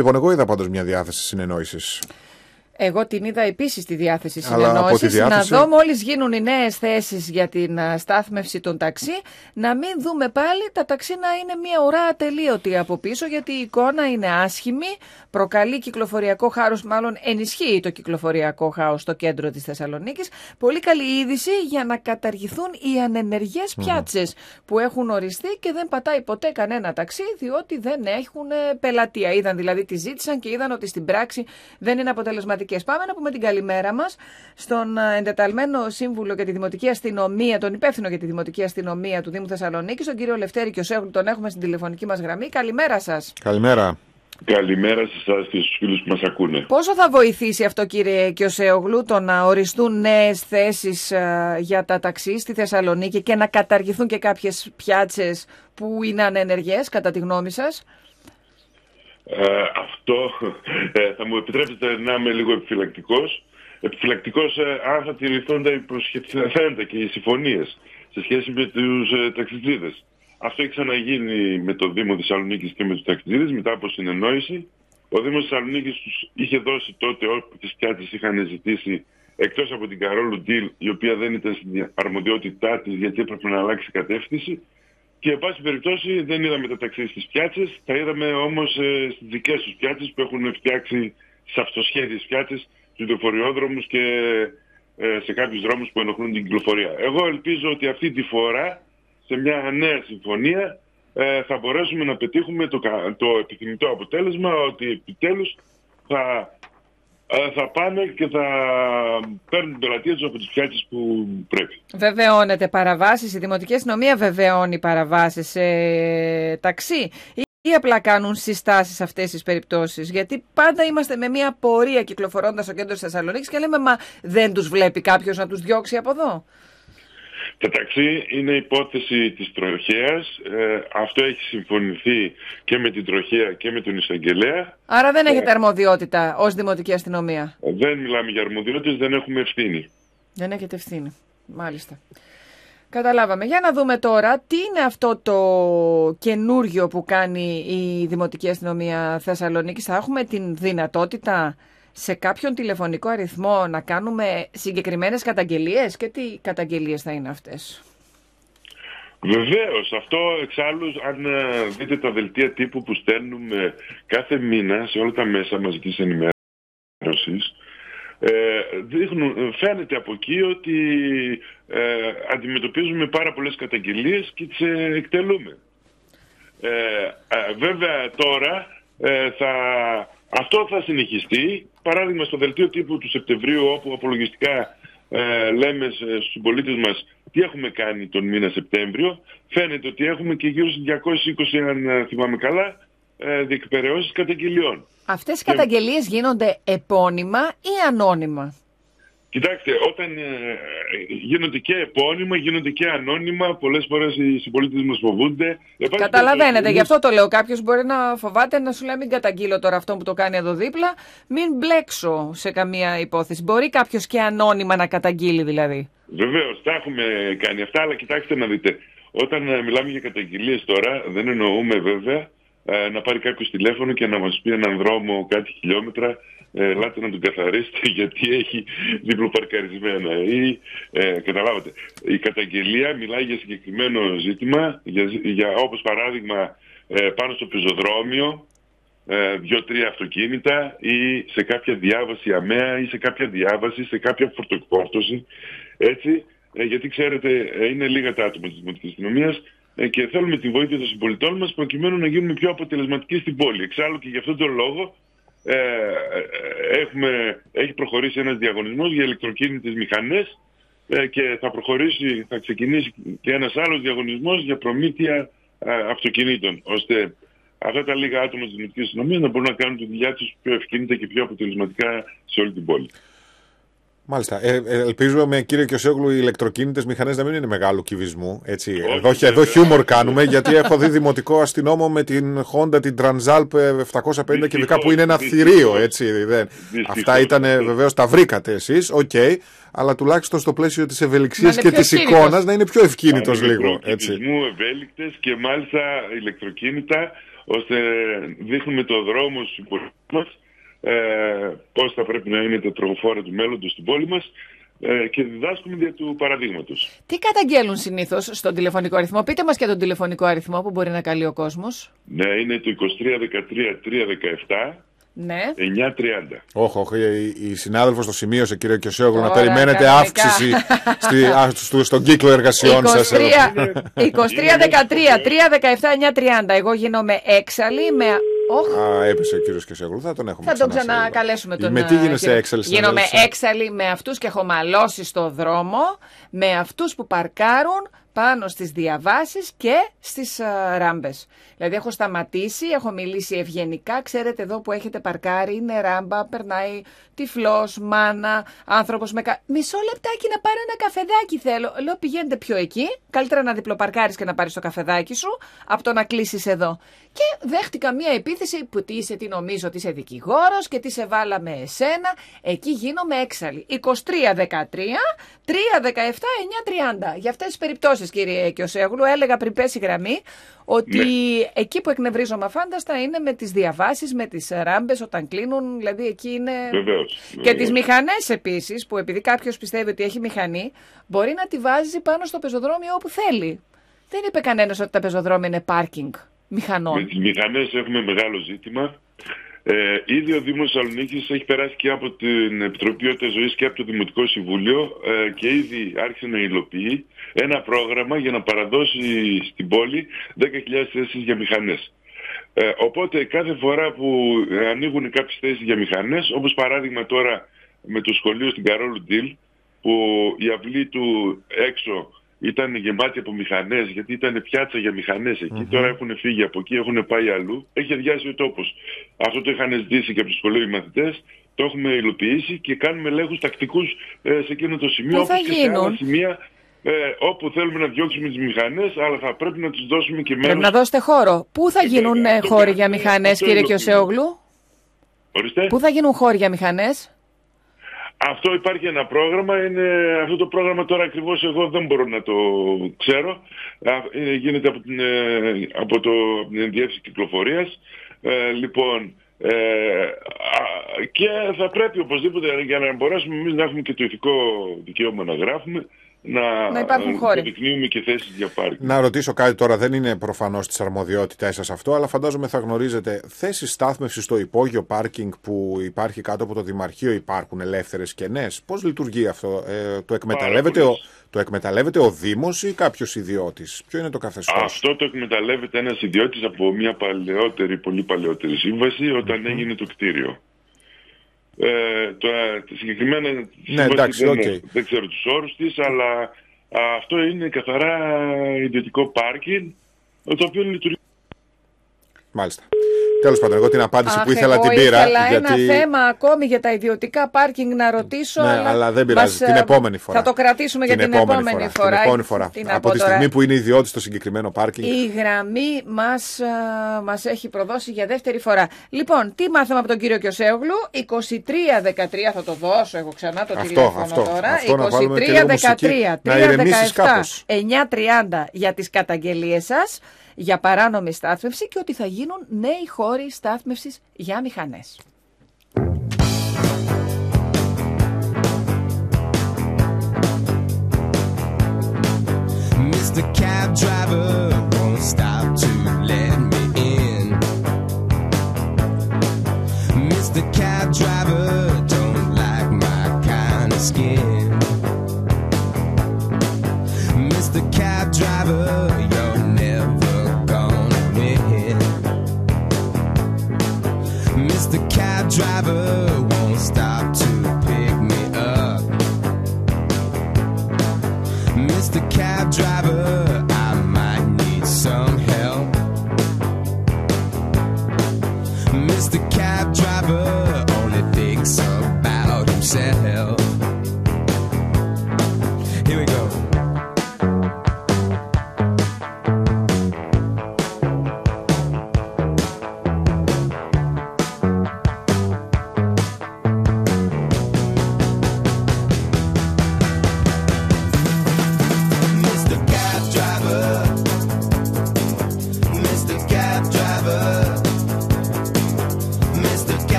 Λοιπόν, εγώ είδα πάντως μια διάθεση συνεννόησης. Εγώ την είδα επίσης τη διάθεση Αλλά από τη συνεννόησης. Να διάθεση- δω μόλις γίνουν οι νέες θέσεις για την α, στάθμευση των ταξί, να μην δούμε πάλι τα ταξί να είναι μια ουρά ατελείωτη από πίσω, γιατί η εικόνα είναι άσχημη, προκαλεί κυκλοφοριακό χάος, μάλλον ενισχύει το κυκλοφοριακό χάος στο κέντρο της Θεσσαλονίκης. Πολύ καλή είδηση για να καταργηθούν οι ανενεργές πιάτσες που έχουν οριστεί και δεν πατάει ποτέ κανένα ταξί, διότι δεν έχουν ε, πελατεία. Είδαν δηλαδή, τη ζήτησαν και είδαν ότι στην πράξη δεν είναι αποτελεσματικέ. Πάμε να πούμε την καλημέρα μας στον ε, εντεταλμένο σύμβουλο για τη Δημοτική Αστυνομία, τον υπεύθυνο για τη Δημοτική Αστυνομία του Δήμου Θεσσαλονίκη, τον κύριο Λευτέρη Κιωσέγλου. Τον έχουμε στην τηλεφωνική μας γραμμή. Καλημέρα σας. Καλημέρα. Καλημέρα σε εσάς και στους φίλους που μας ακούνε. Πόσο θα βοηθήσει αυτό, κύριε Κιωσέογλου, το να οριστούν νέες θέσεις για τα ταξί στη Θεσσαλονίκη και να καταργηθούν και κάποιες πιάτσες που είναι ανενεργές, κατά τη γνώμη σας; Ε, αυτό ε, θα μου επιτρέψετε να είμαι λίγο επιφυλακτικός. Επιφυλακτικός ε, αν θα τηρηθούν τα υποσχεθέντα και οι συμφωνίες σε σχέση με τους ε, ταξιτζίδες. Αυτό έχει ξαναγίνει με το Δήμο Θεσσαλονίκης και με τους ταξιτζίδες μετά από συνεννόηση. Ο Δήμος Θεσσαλονίκης τους είχε δώσει τότε όποιες πιάτες είχαν ζητήσει εκτός από την Καρόλου Ντίλ, η οποία δεν ήταν στην αρμοδιότητά της γιατί έπρεπε να αλλάξει κατεύθυνση. Και εν πάση περιπτώσει δεν είδαμε τα ταξίδια στις πιάτσες, τα είδαμε όμως ε, στις δικές τους πιάτσες που έχουν φτιάξει σε αυτοσχέδιες πιάτσες, στους λεωφοριόδρομους και ε, σε κάποιους δρόμους που ενοχλούν την κυκλοφορία. Εγώ ελπίζω ότι αυτή τη φορά σε μια νέα συμφωνία ε, θα μπορέσουμε να πετύχουμε το, κα- το επιθυμητό αποτέλεσμα ότι επιτέλους θα, ε, θα πάνε και θα παίρνουν την πελατεία τους από τις πιάτσες που πρέπει. Βεβαιώνεται παραβάσεις, η Δημοτική Αστυνομία βεβαιώνει παραβάσεις σε ταξί. Ή ή απλά κάνουν συστάσεις σε αυτές τις περιπτώσεις. Γιατί πάντα είμαστε με μια πορεία κυκλοφορώντας στο κέντρο της Θεσσαλονίκης και λέμε Μα δεν τους βλέπει κάποιος να τους διώξει από εδώ. Τα ταξί είναι υπόθεση της τροχέας. Ε, αυτό έχει συμφωνηθεί και με την τροχέα και με τον εισαγγελέα. Άρα δεν έχετε αρμοδιότητα ως Δημοτική Αστυνομία; Ε, Δεν μιλάμε για αρμοδιότητες, δεν έχουμε ευθύνη. Δεν έχετε ευθύνη. Μάλιστα. Καταλάβαμε. Για να δούμε τώρα τι είναι αυτό το καινούργιο που κάνει η Δημοτική Αστυνομία Θεσσαλονίκης. Θα έχουμε την δυνατότητα σε κάποιον τηλεφωνικό αριθμό να κάνουμε συγκεκριμένες καταγγελίες και τι καταγγελίες θα είναι αυτές; Βεβαίως, αυτό εξάλλου αν ε, δείτε τα δελτία τύπου που στέλνουμε κάθε μήνα σε όλα τα μέσα μαζικής ενημέρωσης, ε, δείχνουν, φαίνεται από εκεί ότι ε, αντιμετωπίζουμε πάρα πολλές καταγγελίες και τις ε, εκτελούμε. Ε, ε, βέβαια τώρα ε, θα, αυτό θα συνεχιστεί. Παράδειγμα στο δελτίο τύπου του Σεπτεμβρίου όπου απολογιστικά ε, λέμε σε- στους πολίτες μας τι έχουμε κάνει τον μήνα Σεπτέμβριο. Φαίνεται ότι έχουμε και γύρω στις 220 αν ε, θυμάμαι καλά ε, διεκπαιρεώσεις καταγγελιών. Αυτές οι καταγγελίες γίνονται επώνυμα ή ανώνυμα; Κοιτάξτε, όταν ε, γίνονται και επώνυμα, γίνονται και ανώνυμα, πολλές φορές οι συμπολίτες μας φοβούνται. Υπάρχει Καταλαβαίνετε, περίπτωση- γι' αυτό το λέω. Κάποιος μπορεί να φοβάται να σου λέει μην καταγγείλω τώρα αυτό που το κάνει εδώ δίπλα, μην μπλέξω σε καμία υπόθεση. Μπορεί κάποιος και ανώνυμα να καταγγείλει δηλαδή. Βεβαίως, τα έχουμε κάνει αυτά, αλλά κοιτάξτε να δείτε. Όταν ε, μιλάμε για καταγγελίες τώρα, δεν εννοούμε βέβαια ε, να πάρει κάποιος τηλέφωνο και να μας πει έναν δρόμο κάτι χιλιόμετρα, ε, ελάτε να τον καθαρίσετε γιατί έχει διπλοπαρκαρισμένα ή ε, καταλάβατε. Η καταγγελία μιλάει για συγκεκριμένο ζήτημα, για, για όπως παράδειγμα ε, πάνω στο πεζοδρόμιο, ε, δύο-τρία αυτοκίνητα ή σε κάποια διάβαση αμαία ή σε κάποια διάβαση, σε κάποια φορτοεκφόρτωση. Έτσι, ε, γιατί ξέρετε, ε, είναι λίγα τα άτομα της Δημοτικής Αστυνομίας ε, και θέλουμε τη βοήθεια των συμπολιτών μας προκειμένου να γίνουμε πιο αποτελεσματικοί στην πόλη. Εξάλλου και γι' αυτόν τον λόγο ε, ε, έχουμε, έχει προχωρήσει ένας διαγωνισμός για ηλεκτροκίνητες μηχανές ε, και θα προχωρήσει, θα ξεκινήσει και ένας άλλος διαγωνισμός για προμήθεια ε, αυτοκινήτων, ώστε αυτά τα λίγα άτομα της Δημοτικής Αστυνομίας να μπορούν να κάνουν τη δουλειά τους πιο ευκίνητα και πιο αποτελεσματικά σε όλη την πόλη. Μάλιστα. Ε, ε, ελπίζουμε, κύριε Κιωσέγλου, οι ηλεκτροκίνητες μηχανές να μην είναι μεγάλου κυβισμού. Έτσι. Όχι, εδώ, βέβαια. εδώ χιούμορ κάνουμε, γιατί έχω δει δημοτικό αστυνόμο με την Honda, την Transalp 750 κυβικά που είναι ένα Δυστυχώς. θηρίο. Έτσι, δεν. Δυστυχώς. Αυτά ήταν βεβαίως, τα βρήκατε εσείς, οκ, αλλά τουλάχιστον στο πλαίσιο της ευελιξίας Να είναι και πιο της ευκίνητος. εικόνας να είναι πιο ευκίνητος Πάνε λίγο. μικρού Έτσι. κυβισμού, ευέλικτες και μάλιστα ηλεκτροκίνητα ώστε δείχνουμε το δρόμο στους υπολείπους μας ε, πώς θα πρέπει να είναι τα τροχοφόρα του μέλλοντος στην πόλη μας ε, και διδάσκουμε δια του παραδείγματος. Τι καταγγέλουν συνήθως στον τηλεφωνικό αριθμό; Πείτε μας και τον τηλεφωνικό αριθμό που μπορεί να καλεί ο κόσμος. Ναι, είναι το 2313 317 Ναι. 930. Όχι, όχι, η, η συνάδελφος το σημείωσε, κύριε Κιωσέογλου, να Ωραία, περιμένετε κανονικά. αύξηση στη, α, στο, στον κύκλο εργασιών σας. 23, 23, 13, 3, 17, 9, 30. Εγώ γίνομαι έξαλλη με. Όχ, Α, έπεσε ο κύριος Κιωσέογλου, θα τον έχουμε θα τον ξανά σε λίγο. ξανακαλέσουμε τον Με τι ε, γίνεσαι κύριο. έξαλλη Γίνομαι συνάδελφε; έξαλλη με αυτούς και έχω μαλώσει στο δρόμο, με αυτούς που παρκάρουν πάνω στις διαβάσεις και στις ε, ράμπες. Δηλαδή έχω σταματήσει, έχω μιλήσει ευγενικά, ξέρετε εδώ που έχετε παρκάρει είναι ράμπα, περνάει τυφλός, μάνα, άνθρωπος με... Κα... Μισό λεπτάκι να πάρω ένα καφεδάκι θέλω. Λέω πηγαίνετε πιο εκεί, καλύτερα να διπλοπαρκάρεις και να πάρεις το καφεδάκι σου, από το να κλείσεις εδώ. Και δέχτηκα μία επίθεση που τι είσαι, τι νομίζω ότι είσαι δικηγόρος και τι σε βάλαμε εσένα. Εκεί γίνομαι έξαλλη. 23-13, 3-17, 9-30. Για αυτές τις περιπτώσεις κύριε Κιωσέγλου έλεγα πριν πέσει η γραμμή ότι εκεί που εκνευρίζομαι αφάνταστα είναι με τις διαβάσεις, με τις ράμπες όταν κλείνουν, δηλαδή εκεί είναι... Βεβαίως. Και βεβαίως. τις μηχανές επίσης, που επειδή κάποιος πιστεύει ότι έχει μηχανή, μπορεί να τη βάζει πάνω στο πεζοδρόμιο όπου θέλει. Δεν είπε κανένας ότι τα πεζοδρόμια είναι πάρκινγκ μηχανών. Με τις μηχανές έχουμε μεγάλο ζήτημα. Ε, ήδη ο Δήμος Θεσσαλονίκης έχει περάσει και από την Επιτροπή Ποιότητας Ζωής και από το Δημοτικό Συμβούλιο ε, και ήδη άρχισε να υλοποιεί ένα πρόγραμμα για να παραδώσει στην πόλη 10.000 θέσεις για μηχανές. Ε, οπότε κάθε φορά που ε, ανοίγουν κάποιες θέσεις για μηχανές, όπως παράδειγμα τώρα με το σχολείο στην Καρόλου Ντιλ, που η αυλή του έξω ήταν γεμάτη από μηχανές, γιατί ήταν πιάτσα για μηχανές εκεί. Τώρα έχουν φύγει από εκεί, έχουν πάει αλλού. Έχει αδειάσει ο τόπος. Αυτό το είχαν ζητήσει και από το σχολείο οι μαθητές. Το έχουμε υλοποιήσει και κάνουμε ελέγχους τακτικούς ε, σε εκείνο το σημείο. Πού θα όπως και σε άλλα γίνουν; σημεία ε, όπου θέλουμε να διώξουμε τις μηχανές, αλλά θα πρέπει να τους δώσουμε και μέρος. Πρέπει να δώσετε χώρο. Πού θα Ε, γίνουν βέβαια, ε, αυτό χώροι πρέπει για να- μηχανές, αυτό κύριε είναι το Κιωσέογλου. Ορίστε. Πού θα γίνουν χώροι για μηχανές; Αυτό υπάρχει ένα πρόγραμμα. Είναι, αυτό το πρόγραμμα τώρα ακριβώς εγώ δεν μπορώ να το ξέρω. Α, ε, γίνεται από την, ε, από το, από την Διεύθυνση Κυκλοφορίας. Ε, λοιπόν, ε, α, και θα πρέπει οπωσδήποτε για να μπορέσουμε εμείς να έχουμε και το ηθικό δικαίωμα να γράφουμε, να, Να υπάρχουν ε, χώροι. αποδεικνύουμε και θέσεις για πάρκινγκ. Να ρωτήσω κάτι τώρα, δεν είναι προφανώς της αρμοδιότητάς σας αυτό, αλλά φαντάζομαι θα γνωρίζετε θέσεις στάθμευσης στο υπόγειο πάρκινγκ που υπάρχει κάτω από το Δημαρχείο υπάρχουν ελεύθερες κενέ. Πώς λειτουργεί αυτό, ε, το, εκμεταλλεύεται ο, πολλές. το εκμεταλλεύεται ο Δήμος ή κάποιος ιδιώτης, Ποιο είναι το καθεστώς; Αυτό το εκμεταλλεύεται ένας ιδιώτης από μια παλαιότερη, πολύ παλαιότερη σύμβαση όταν έγινε το κτίριο. Ε, το, το συγκεκριμένα σύμβαση εντάξει, δεν, οκ. δεν ξέρω τους όρους της, αλλά α, αυτό είναι καθαρά ιδιωτικό πάρκινγκ, το οποίο λειτουργεί. Μάλιστα. Τέλος πάντων, εγώ την απάντηση Αχ, που ήθελα εγώ την πήρα. ήθελα γιατί... ένα θέμα ακόμη για τα ιδιωτικά πάρκινγκ να ρωτήσω. Ναι, αλλά δεν πειράζει. μας, την ε, επόμενη φορά. Θα το κρατήσουμε για την επόμενη φορά. Την επόμενη φορά. Τι να από πω τη τώρα. στιγμή που είναι ιδιώτη στο συγκεκριμένο πάρκινγκ. Η γραμμή μας, ε, μας έχει προδώσει για δεύτερη φορά. Λοιπόν, τι μάθαμε από τον κύριο Κιωσέογλου. 23-13 θα το δώσω, έχω ξανά το Αυτό, τηλέφωνο αυτό, τώρα. αυτό να βάλουμε και λίγο μουσική, 23-13, να ηρεμήσεις 3-17, κάπως. 9-30 για τις καταγγελίες σας για παράνομη στάθμευση και ότι θα γίνουν νέοι χώροι στάθμευσης για μηχανές. Mr. Cab Driver won't stop to let me in. Mr. Cab Driver don't like my kind of skin. Mr. Cab Driver,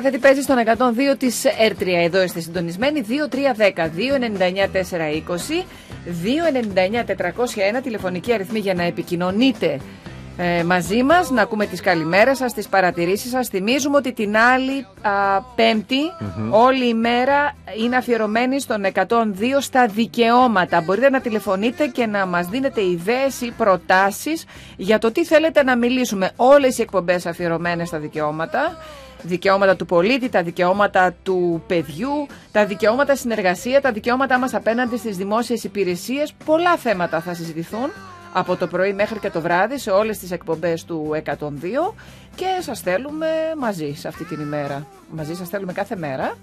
Μάθε τι παίζεις στον 102 της ΕΡΤΡΙΑ. Εδώ είστε συντονισμένοι. 2310 299 420 299 401 τηλεφωνική αριθμή για να επικοινωνείτε ε, μαζί μας, να ακούμε τις καλημέρες σας, τις παρατηρήσεις σας. Θυμίζουμε ότι την άλλη α, πέμπτη, όλη η μέρα είναι αφιερωμένη στον 102 στα δικαιώματα. Μπορείτε να τηλεφωνείτε και να μας δίνετε ιδέες ή προτάσεις για το τι θέλετε να μιλήσουμε. Όλες οι εκπομπές αφιερωμένες στα δικαιώματα δικαιώματα του πολίτη, τα δικαιώματα του παιδιού, τα δικαιώματα συνεργασία, τα δικαιώματά μας απέναντι στις δημόσιες υπηρεσίες. Πολλά θέματα θα συζητηθούν από το πρωί μέχρι και το βράδυ σε όλες τις εκπομπές του 102 και σας θέλουμε μαζί σε αυτή την ημέρα. Μαζί σας θέλουμε κάθε μέρα.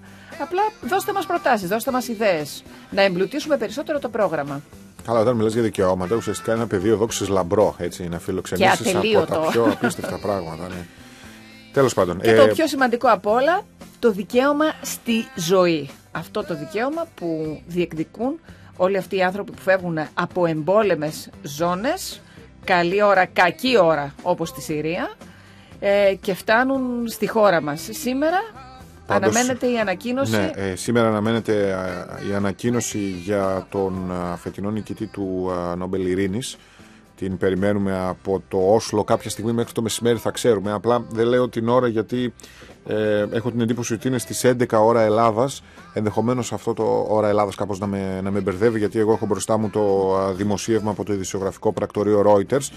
Απλά δώστε μας προτάσεις, δώστε μας ιδέες. Να εμπλουτίσουμε περισσότερο το πρόγραμμα. Καλά, όταν μιλάς για δικαιώματα, ουσιαστικά είναι ένα πεδίο δόξης λαμπρό, έτσι, να φιλοξενήσεις Και από ατελείωτο. τα πιο απίστευτα πράγματα. Ναι. Τέλος πάντων. Και ε, το πιο σημαντικό απ' όλα, το δικαίωμα στη ζωή. Αυτό το δικαίωμα που διεκδικούν όλοι αυτοί οι άνθρωποι που φεύγουν από εμπόλεμες ζώνες, καλή ώρα, κακή ώρα, όπως στη Συρία, ε, και φτάνουν στη χώρα μας. Σήμερα Πάντως, αναμένεται η ανακοίνωση... Ναι, ε, σήμερα αναμένεται α, η ανακοίνωση για τον α, φετινό νικητή του α, Νόμπελ Ειρήνης, την περιμένουμε από το Όσλο κάποια στιγμή μέχρι το μεσημέρι θα ξέρουμε. Απλά δεν λέω την ώρα γιατί ε, έχω την εντύπωση ότι είναι στις 11 ώρα Ελλάδας. Ενδεχομένως αυτό το ώρα Ελλάδας κάπως να με, να με μπερδεύει γιατί εγώ έχω μπροστά μου το α, δημοσίευμα από το ειδησιογραφικό πρακτορείο Reuters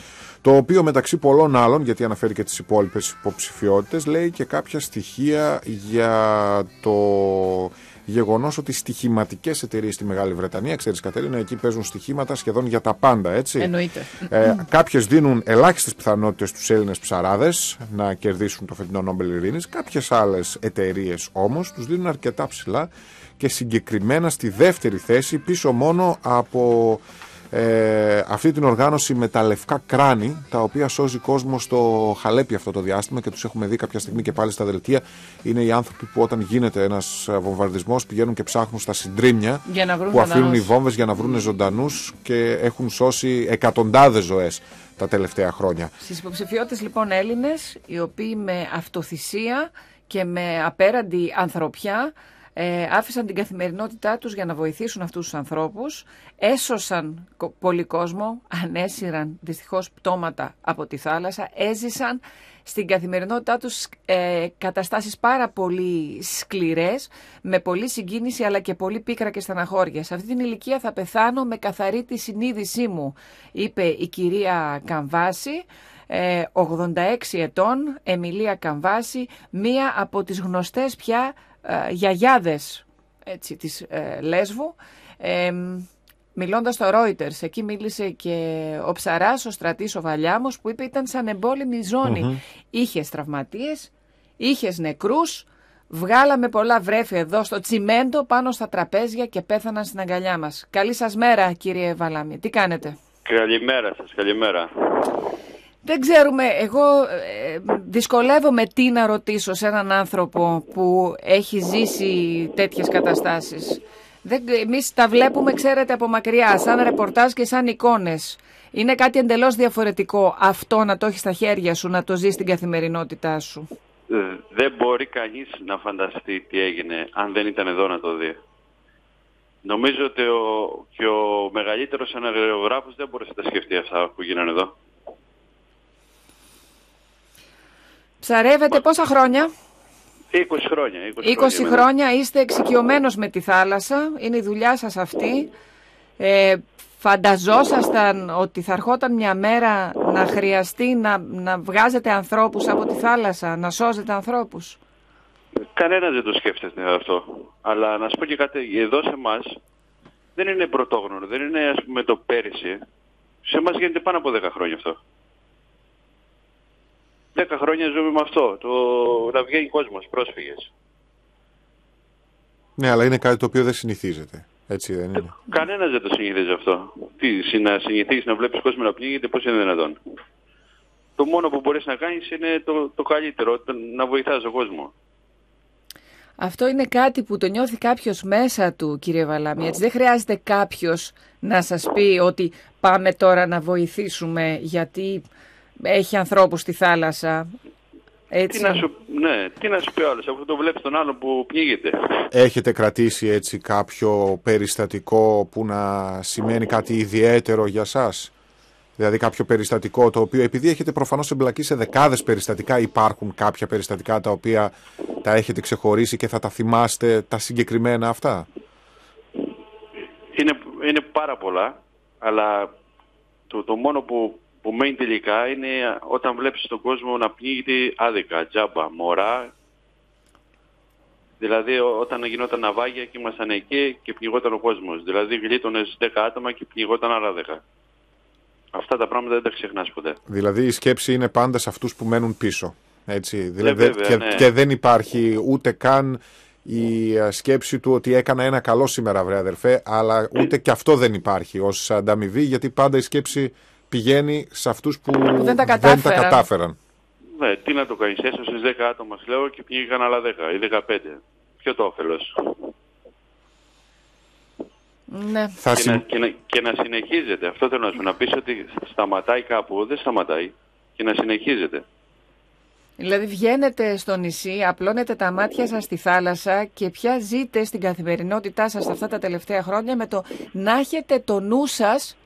το οποίο μεταξύ πολλών άλλων, γιατί αναφέρει και τις υπόλοιπες υποψηφιότητες, λέει και κάποια στοιχεία για το γεγονός ότι στοιχηματικές εταιρείες στη Μεγάλη Βρετανία, ξέρεις Κατερίνα, εκεί παίζουν στοιχήματα σχεδόν για τα πάντα, έτσι. Εννοείται. Ε, Κάποιες δίνουν ελάχιστες πιθανότητες στους Έλληνες ψαράδες να κερδίσουν το φετινό Νόμπελ Ειρήνης. Κάποιες άλλες εταιρείες όμως τους δίνουν αρκετά ψηλά και συγκεκριμένα στη δεύτερη θέση, πίσω μόνο από ε, αυτή την οργάνωση με τα λευκά κράνη, τα οποία σώζει κόσμος στο χαλέπι αυτό το διάστημα και τους έχουμε δει κάποια στιγμή και πάλι στα δελτία. Είναι οι άνθρωποι που όταν γίνεται ένας βομβαρδισμός πηγαίνουν και ψάχνουν στα συντρίμια Για να βρουν που αφήνουν οι ζωντανούς. βόμβες για να βρουν ζωντανούς και έχουν σώσει εκατοντάδες ζωές τα τελευταία χρόνια. Στις υποψηφιότητες λοιπόν Έλληνες, οι οποίοι με αυτοθυσία και με απέραντη ανθρωπιά ε, άφησαν την καθημερινότητά τους για να βοηθήσουν αυτούς τους ανθρώπους, έσωσαν κο- πολύ κόσμο, ανέσυραν δυστυχώς πτώματα από τη θάλασσα, έζησαν στην καθημερινότητά τους ε, καταστάσεις πάρα πολύ σκληρές, με πολύ συγκίνηση αλλά και πολύ πίκρα και στεναχώρια. Σε αυτή την ηλικία θα πεθάνω με καθαρή τη συνείδησή μου, είπε η κυρία Καμβάση, ε, 86 ετών, Εμιλία Καμβάση, μία από τις γνωστές πια ε, γιαγιάδες έτσι, της ε, Λέσβου. Ε, μιλώντας στο Reuters, εκεί μίλησε και ο ψαράς, ο στρατής ο Βαλιάμος, που είπε ήταν σαν εμπόλεμη ζώνη. Είχες τραυματίες, είχες νεκρούς, βγάλαμε πολλά βρέφη εδώ στο τσιμέντο πάνω στα τραπέζια και πέθαναν στην αγκαλιά μας. Καλή σας μέρα κύριε Βαλάμι. Τι κάνετε; Καλημέρα σας, καλημέρα. Δεν ξέρουμε, εγώ ε, δυσκολεύομαι τι να ρωτήσω σε έναν άνθρωπο που έχει ζήσει τέτοιες καταστάσεις. Δεν, εμείς τα βλέπουμε, ξέρετε, από μακριά, σαν ρεπορτάζ και σαν εικόνες. Είναι κάτι εντελώς διαφορετικό αυτό να το έχεις στα χέρια σου, να το ζεις στην καθημερινότητά σου. Ε, Δεν μπορεί κανείς να φανταστεί τι έγινε αν δεν ήταν εδώ να το δει. Νομίζω ότι ο, και ο μεγαλύτερος αναγνωγράφος δεν μπορούσε να τα σκεφτεί αυτά που γίνανε εδώ. Ψαρεύετε πόσα χρόνια; 20 χρόνια. 20, 20 είμαι- χρόνια είστε εξοικειωμένος με τη θάλασσα, είναι η δουλειά σας αυτή. Ε, φανταζόσασταν ότι θα ερχόταν μια μέρα να χρειαστεί να, να βγάζετε ανθρώπους από τη θάλασσα, να σώζετε ανθρώπους; Κανένας δεν το σκέφτεται αυτό. Αλλά να σου πω και κάτι, εδώ σε εμάς δεν είναι πρωτόγνωρο, δεν είναι ας πούμε το πέρυσι. Σε εμάς γίνεται πάνω από 10 χρόνια αυτό. 10 χρόνια ζούμε με αυτό, το να βγαίνει κόσμος, πρόσφυγες. Ναι, αλλά είναι κάτι το οποίο δεν συνηθίζεται. Έτσι δεν είναι; Κανένας δεν το συνηθίζει αυτό. Τι, συ- να συνηθίσεις να βλέπεις κόσμο να πνίγεται, πώς είναι δυνατόν; Το μόνο που μπορείς να κάνεις είναι το, το καλύτερο, το- να βοηθάς τον κόσμο. Αυτό είναι κάτι που το νιώθει κάποιος μέσα του, κύριε Βαλάμι. Έτσι δεν χρειάζεται κάποιος να σας πει ότι πάμε τώρα να βοηθήσουμε γιατί έχει ανθρώπους στη θάλασσα. Έτσι. Τι να, σου, ναι, τι να σου πει ο άλλος, αφού το βλέπεις τον άλλον που πνίγεται. Έχετε κρατήσει έτσι κάποιο περιστατικό που να σημαίνει κάτι ιδιαίτερο για σας; Δηλαδή κάποιο περιστατικό το οποίο επειδή έχετε προφανώς εμπλακεί σε δεκάδες περιστατικά υπάρχουν κάποια περιστατικά τα οποία τα έχετε ξεχωρίσει και θα τα θυμάστε τα συγκεκριμένα αυτά; Είναι, είναι πάρα πολλά, αλλά το, το μόνο που, που μένει τελικά είναι όταν βλέπεις τον κόσμο να πνίγεται άδικα, τζάμπα, μωρά. Δηλαδή ό- όταν γινόταν ναυάγια και ήμασταν εκεί και πνιγόταν ο κόσμος. Δηλαδή γλίτωνες 10 άτομα και πνιγόταν άλλα 10. Αυτά τα πράγματα δεν τα ξεχνάς ποτέ. Δηλαδή η σκέψη είναι πάντα σε αυτούς που μένουν πίσω. Έτσι. Δηλαδή, βέβαια, και, ναι. και δεν υπάρχει ούτε καν η ε, σκέψη του ότι έκανα ένα καλό σήμερα βρε αδερφέ, αλλά ούτε και αυτό δεν υπάρχει ως ανταμοιβή, γιατί πάντα η σκέψη πηγαίνει σε αυτούς που δεν τα δεν κατάφεραν. κατάφεραν. Ναι, τι να το κάνεις, έσωσες 10 άτομα σου λέω και πνίγηκαν άλλα 10 ή 15. Ποιο το όφελος; Ναι. Θα Και, συμ- να, και, να, και να συνεχίζεται. Αυτό θέλω να σου να πεις ότι σταματάει κάπου. Δεν σταματάει. Και να συνεχίζεται. Δηλαδή βγαίνετε στο νησί, απλώνετε τα μάτια σας στη θάλασσα και πια ζείτε στην καθημερινότητά σας αυτά τα τελευταία χρόνια με το να έχετε το νου σας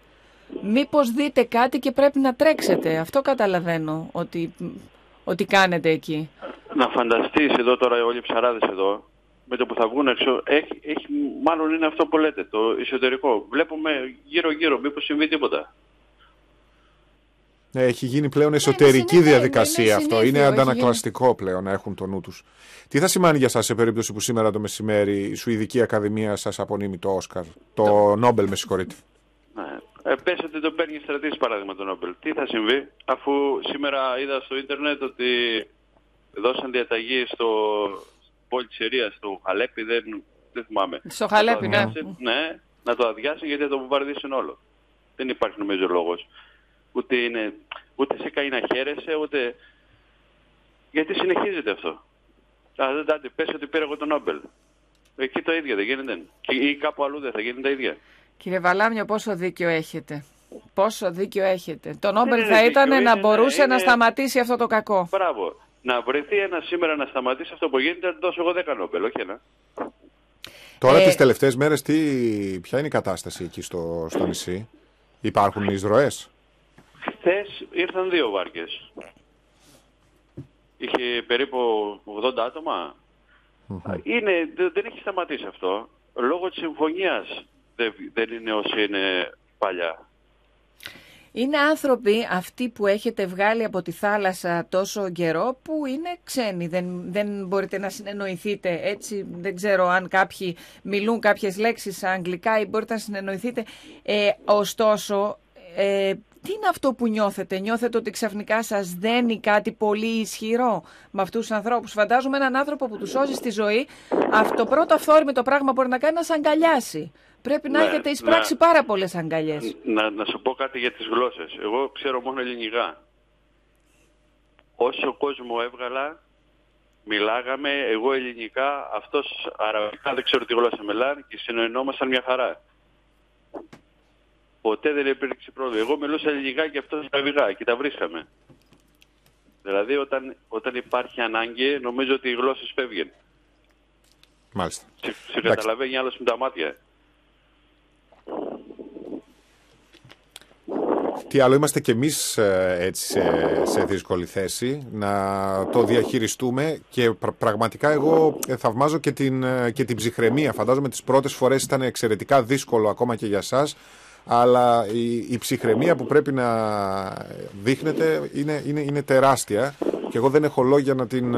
Μήπως δείτε κάτι και πρέπει να τρέξετε. Αυτό καταλαβαίνω ότι, ότι κάνετε εκεί. Να φανταστείς εδώ τώρα όλοι οι ψαράδες εδώ, με το που θα βγουν έξω, έχει, έχει, μάλλον είναι αυτό που λέτε, το εσωτερικό. Βλέπουμε γύρω-γύρω, μήπως συμβεί τίποτα. Ναι, έχει γίνει πλέον εσωτερική συνήθεια, διαδικασία είναι αυτό. συνήθεια, Είναι έχει αντανακλαστικό πλέον να έχουν το νου τους. Τι θα σημαίνει για σας σε περίπτωση που σήμερα το μεσημέρι η Σουηδική Ακαδημία σας απονείμει το Όσκαρ, το Νόμπελ, με συγχωρείτε. Ναι. Ε, πες ότι το παίρνει στρατής παράδειγμα το Νόμπελ. Τι θα συμβεί, αφού σήμερα είδα στο ίντερνετ ότι δώσαν διαταγή στο πόλη της Συρίας, στο Χαλέπι, δεν, δεν θυμάμαι. Στο Να το Χαλέπι, ναι. αδειάσει- ναι. να το αδειάσει γιατί θα το βομβαρδίσουν όλο. Δεν υπάρχει νομίζω λόγος. Ούτε, είναι, ούτε σε καεί να χαίρεσαι, ούτε... Γιατί συνεχίζεται αυτό. Α, δεν τα πες ότι πήρα εγώ το Νόμπελ. Εκεί το ίδιο δεν γίνεται. Και- Ή κάπου αλλού δεν θα γίνει τα ίδια. Κύριε Βαλάμιο, πόσο δίκιο έχετε; Πόσο δίκιο έχετε; Το Νόμπελ είναι θα δίκιο, ήταν είναι, να ναι, μπορούσε να είναι- σταματήσει αυτό το κακό. Μπράβο. Να βρεθεί ένα σήμερα να σταματήσει αυτό που γίνεται, να του δώσω εγώ 10 Νόμπελ, όχι ένα. Τώρα Ε, τις τελευταίες μέρες τι, ποια είναι η κατάσταση εκεί στο, στο νησί; Υπάρχουν εισρωές. Χθες ήρθαν δύο βάρκες. Είχε περίπου 80 άτομα. Είναι, δε- δεν έχει σταματήσει αυτό. Λόγω της συμφωνίας δεν, δεν είναι όσοι είναι παλιά. Είναι άνθρωποι αυτοί που έχετε βγάλει από τη θάλασσα τόσο καιρό που είναι ξένοι. Δεν, δεν μπορείτε να συνεννοηθείτε έτσι. Δεν ξέρω αν κάποιοι μιλούν κάποιες λέξεις αγγλικά ή μπορείτε να συνεννοηθείτε. Ε, ωστόσο, ε, τι είναι αυτό που νιώθετε; Νιώθετε ότι ξαφνικά σας δένει κάτι πολύ ισχυρό με αυτούς τους ανθρώπους; Φαντάζομαι έναν άνθρωπο που τους σώζει στη ζωή. Αυτό πρώτο αυθόρμητο πράγμα που μπορεί να κάνει να σε αγκαλιάσει. Πρέπει να Ναι, έχετε εισπράξει να- πάρα πολλές αγκαλιές. Να, να σου πω κάτι για τις γλώσσες. Εγώ ξέρω μόνο ελληνικά. Όσο κόσμο έβγαλα, μιλάγαμε, εγώ ελληνικά, αυτός αραβικά, δεν ξέρω τι γλώσσα μιλάνε και συνεννόμασταν μια χαρά. Ποτέ δεν υπήρξε πρόβλημα. Εγώ μιλούσα ελληνικά και αυτός αραβικά και τα βρίσκαμε. Δηλαδή όταν, όταν υπάρχει ανάγκη, νομίζω ότι οι γλώσσες φεύγουν. Μάλιστα. Σε, σε Εντάξει. καταλαβαίνει άλλος με τα μάτια. Τι άλλο, είμαστε κι εμείς ε, έτσι σε, σε δύσκολη θέση να το διαχειριστούμε και πρα- πραγματικά εγώ ε, θαυμάζω και την, ε, και την ψυχραιμία. Φαντάζομαι τις πρώτες φορές ήταν εξαιρετικά δύσκολο ακόμα και για σας, αλλά η, η ψυχραιμία που πρέπει να δείχνετε είναι, είναι, είναι τεράστια και εγώ δεν έχω λόγια να, την, ε,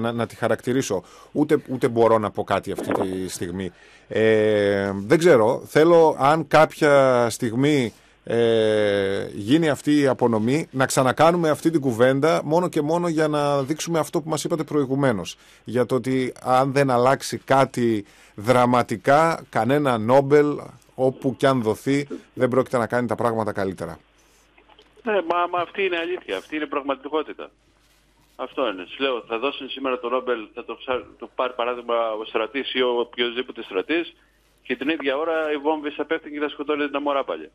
να, να τη χαρακτηρίσω. Ούτε, ούτε μπορώ να πω κάτι αυτή τη στιγμή. Ε, δεν ξέρω, θέλω αν κάποια στιγμή ε, γίνει αυτή η απονομή, να ξανακάνουμε αυτή την κουβέντα μόνο και μόνο για να δείξουμε αυτό που μας είπατε προηγουμένως. Για το ότι αν δεν αλλάξει κάτι δραματικά, κανένα Νόμπελ, όπου κι αν δοθεί, δεν πρόκειται να κάνει τα πράγματα καλύτερα. Ναι, μα, μα αυτή είναι αλήθεια, αυτή είναι πραγματικότητα. Αυτό είναι. Σου λέω, θα δώσουν σήμερα το Νόμπελ, θα το, ψά- το πάρει παράδειγμα ο στρατής ή ο οποιοδήποτε στρατής και την ίδια ώρα οι βόμβες θα πέφτουν και θα σκοτώνουν την αμορά πάλι.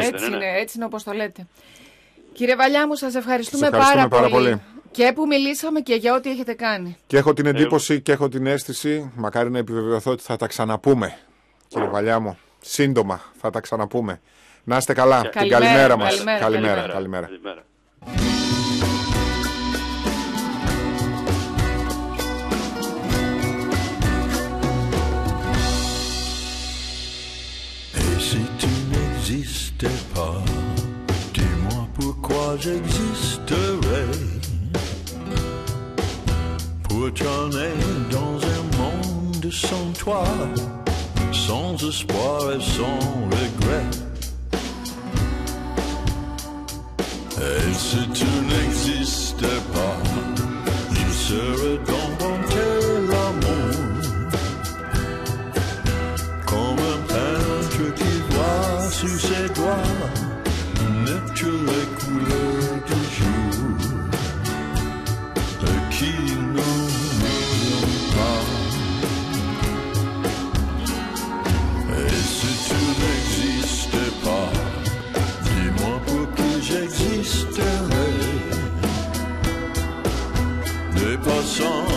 Έτσι δεν είναι. είναι, έτσι είναι όπως το λέτε. Κύριε Βαλιά μου, σας ευχαριστούμε, Σας ευχαριστούμε πάρα, πάρα πολύ. πολύ. Και που μιλήσαμε και για ό,τι έχετε κάνει. Και έχω την εντύπωση και έχω την αίσθηση, μακάρι να επιβεβαιωθώ ότι θα τα ξαναπούμε. Κύριε Βαλιά μου, σύντομα θα τα ξαναπούμε. Να είστε καλά. Την Καλημέρα, καλημέρα μας. καλημέρα, καλημέρα. καλημέρα. καλημέρα. Dis-moi pourquoi j'existerais. Pour t'emmener dans un monde sans toi, sans espoir et sans regret. Et si tu n'existais pas, je serais dans ton tel song.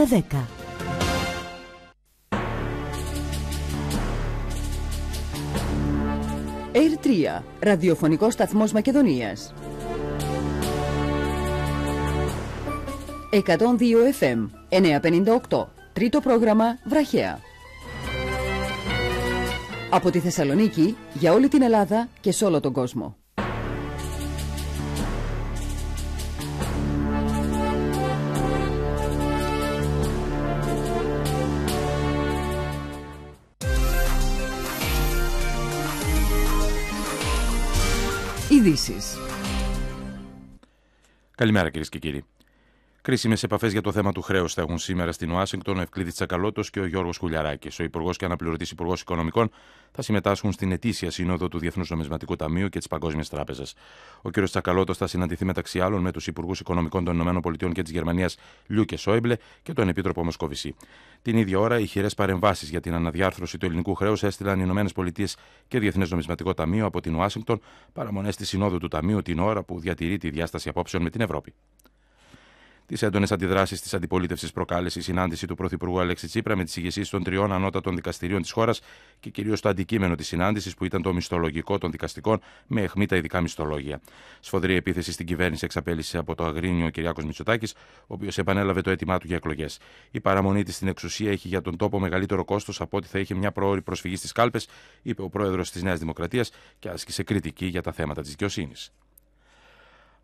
Ώρα είναι 10. Air 3, ραδιοφωνικός σταθμός Μακεδονίας. 102 FM, 958, τρίτο πρόγραμμα Βραχαία. Από τη Θεσσαλονίκη, για όλη την Ελλάδα και σε όλο τον κόσμο. Ειδήσεις. Καλημέρα κυρίες και κύριοι. Κρίσιμες επαφές για το θέμα του χρέους θα έχουν σήμερα στην Ουάσιγκτον ο Ευκλήδης Τσακαλώτος και ο Γιώργος Κουλιαράκης. Ο Υπουργός και Αναπληρωτής Υπουργός Οικονομικών θα συμμετάσχουν στην ετήσια σύνοδο του Διεθνούς Νομισματικού Ταμείου και της Παγκόσμιας Τράπεζας. Ο κ. Τσακαλώτος θα συναντηθεί μεταξύ άλλων με τους Υπουργούς Οικονομικών των ΗΠΑ και της Γερμανίας Λιού και Σόιμπλε και τον Επίτροπο Μοσκοβισή. Την ίδια ώρα, οι χειρές παρεμβάσεις για την αναδιάρθρωση του ελληνικού χρέους έστειλαν οι ΗΠΑ και Διεθνές Νομισματικό Ταμείο από την Ουάσιγκτον παραμονές στη Συνόδου του Ταμείου την ώρα που διατηρεί τη διάσταση απόψεων με την Ευρώπη. Τις έντονες αντιδράσεις της αντιπολίτευσης προκάλεσε η συνάντηση του Πρωθυπουργού Αλέξη Τσίπρα με τις ηγεσίες των τριών ανώτατων δικαστηρίων της χώρας και κυρίως το αντικείμενο της συνάντησης που ήταν το μισθολογικό των δικαστικών με αιχμή τα ειδικά μισθολόγια. Σφοδρή επίθεση στην κυβέρνηση εξαπέλυσε από το Αγρίνιο Κυριάκος Μητσοτάκης, ο οποίος επανέλαβε το αίτημά του για εκλογές. Η παραμονή της στην εξουσία έχει για τον τόπο μεγαλύτερο κόστος από ό,τι θα είχε μια προώρη προσφυγή στις κάλπες, είπε ο πρόεδρος της Νέας Δημοκρατίας και άσκησε κριτική για τα θέματα της δικαιοσύνης.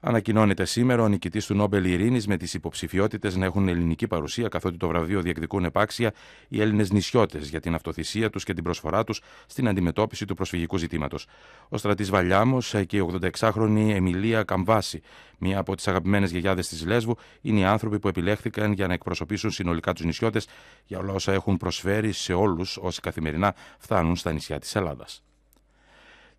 Ανακοινώνεται σήμερα ο νικητής του Νόμπελ Ειρήνης με τις υποψηφιότητες να έχουν ελληνική παρουσία, καθότι το βραβείο διεκδικούν επάξια οι Έλληνες νησιώτες για την αυτοθυσία τους και την προσφορά τους στην αντιμετώπιση του προσφυγικού ζητήματος. Ο στρατής Βαλιάμος και η 86χρονη Εμιλία Καμβάση, μία από τις αγαπημένες γιαγιάδες της Λέσβου, είναι οι άνθρωποι που επιλέχθηκαν για να εκπροσωπήσουν συνολικά τους νησιώτες για όλα όσα έχουν προσφέρει σε όλους όσοι καθημερινά φτάνουν στα νησιά της Ελλάδας.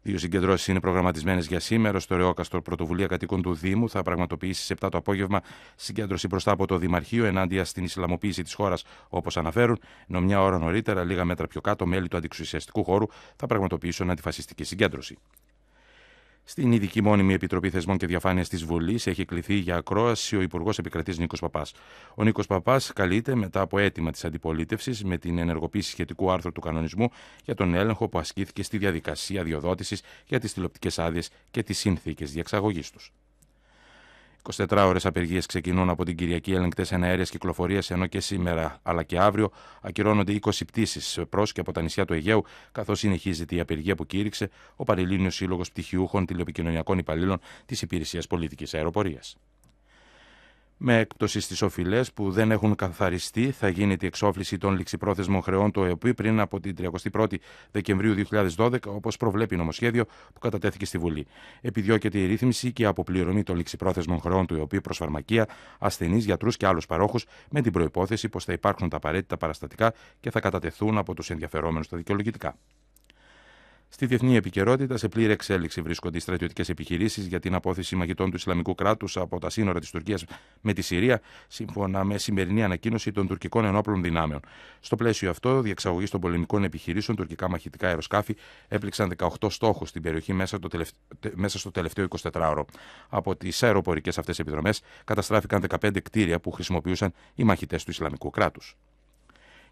Δύο συγκεντρώσεις είναι προγραμματισμένες για σήμερα. Στο Ρεόκαστρο Πρωτοβουλία Κατοίκων του Δήμου θα πραγματοποιήσει στι 7 το απόγευμα συγκέντρωση μπροστά από το Δημαρχείο ενάντια στην Ισλαμοποίηση της χώρας, όπως αναφέρουν, ενώ μια ώρα νωρίτερα, λίγα μέτρα πιο κάτω, μέλη του αντιξουσιαστικού χώρου θα πραγματοποιήσουν αντιφασιστική συγκέντρωση. Στην ειδική μόνιμη Επιτροπή Θεσμών και Διαφάνειας της Βουλής έχει κληθεί για ακρόαση ο Υπουργός Επικρατής Νίκος Παπάς. Ο Νίκος Παπάς καλείται μετά από αίτημα της αντιπολίτευσης με την ενεργοποίηση σχετικού άρθρου του κανονισμού για τον έλεγχο που ασκήθηκε στη διαδικασία διοδότησης για τις τηλεοπτικές άδειες και τις συνθήκες διεξαγωγής τους. 24 ώρε απεργίες ξεκινούν από την Κυριακή έλεγκτε εναέρεια κυκλοφορίας, ενώ και σήμερα αλλά και αύριο ακυρώνονται 20 πτήσεις προς και από τα νησιά του Αιγαίου, καθώς συνεχίζεται η απεργία που κήρυξε ο Παρελλήνιο Σύλλογος Πτυχιούχων Τηλεοπικοινωνιακών Υπαλλήλων της Υπηρεσίας Πολιτικής Αεροπορίας. Με έκπτωση στις οφειλές που δεν έχουν καθαριστεί, θα γίνεται η εξόφληση των ληξιπρόθεσμων χρεών του ΕΟΠΗ πριν από την 31η Δεκεμβρίου 2012, όπως προβλέπει νομοσχέδιο που κατατέθηκε στη Βουλή. Επιδιώκεται η ρύθμιση και η αποπληρωμή των ληξιπρόθεσμων χρεών του ΕΟΠΗ προς φαρμακεία, ασθενείς, γιατρούς και άλλους παρόχους, με την προπόθεση πως θα υπάρχουν τα απαραίτητα παραστατικά και θα κατατεθούν από τους ενδιαφερόμενους στα δικαιολογητικά. Στη διεθνή επικαιρότητα, σε πλήρη εξέλιξη βρίσκονται οι στρατιωτικές επιχειρήσεις για την απόθεση μαγητών του Ισλαμικού κράτους από τα σύνορα της Τουρκίας με τη Συρία, σύμφωνα με σημερινή ανακοίνωση των τουρκικών ενόπλων δυνάμεων. Στο πλαίσιο αυτό, διεξαγωγή των πολεμικών επιχειρήσεων, τουρκικά μαχητικά αεροσκάφη έπληξαν 18 στόχους στην περιοχή μέσα, το τελευταίο, μέσα στο τελευταίο 24ωρο. Από τις αεροπορικές αυτές επιδρομές καταστράφηκαν 15 κτίρια που χρησιμοποιούσαν οι μαχητές του Ισλαμικού κράτους.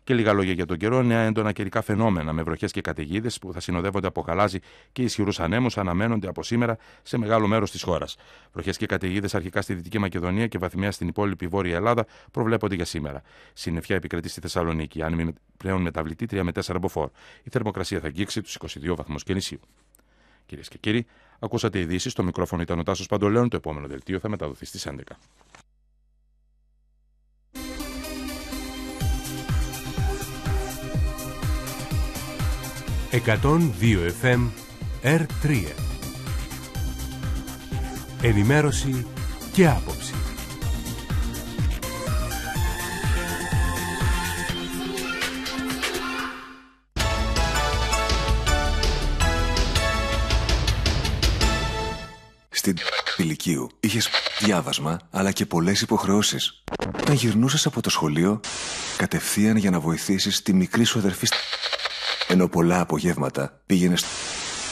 Και λίγα λόγια για τον καιρό. Νέα έντονα καιρικά φαινόμενα με βροχές και καταιγίδες που θα συνοδεύονται από γαλάζι και ισχυρούς ανέμους αναμένονται από σήμερα σε μεγάλο μέρος της χώρας. Βροχές και καταιγίδες αρχικά στη Δυτική Μακεδονία και βαθμιά στην υπόλοιπη Βόρεια Ελλάδα προβλέπονται για σήμερα. Συννεφιά επικρατεί στη Θεσσαλονίκη, αν πλέον μεταβλητή 3 με 4 μποφόρ. Η θερμοκρασία θα αγγίξει τους 22 βαθμούς Κελσίου. Κυρίες και κύριοι, ακούσατε ειδήσεις. Στο μικρόφωνο ήταν ο Τάσος Παντολέων. Το επόμενο δελτίο θα μεταδοθεί στις 11. 102 FM R3 Ενημέρωση και άποψη Στην ηλικίου είχες διάβασμα αλλά και πολλές υποχρεώσεις. Όταν γυρνούσες από το σχολείο, κατευθείαν για να βοηθήσεις τη μικρή σου αδερφή. Ενώ πολλά απογεύματα πήγαινε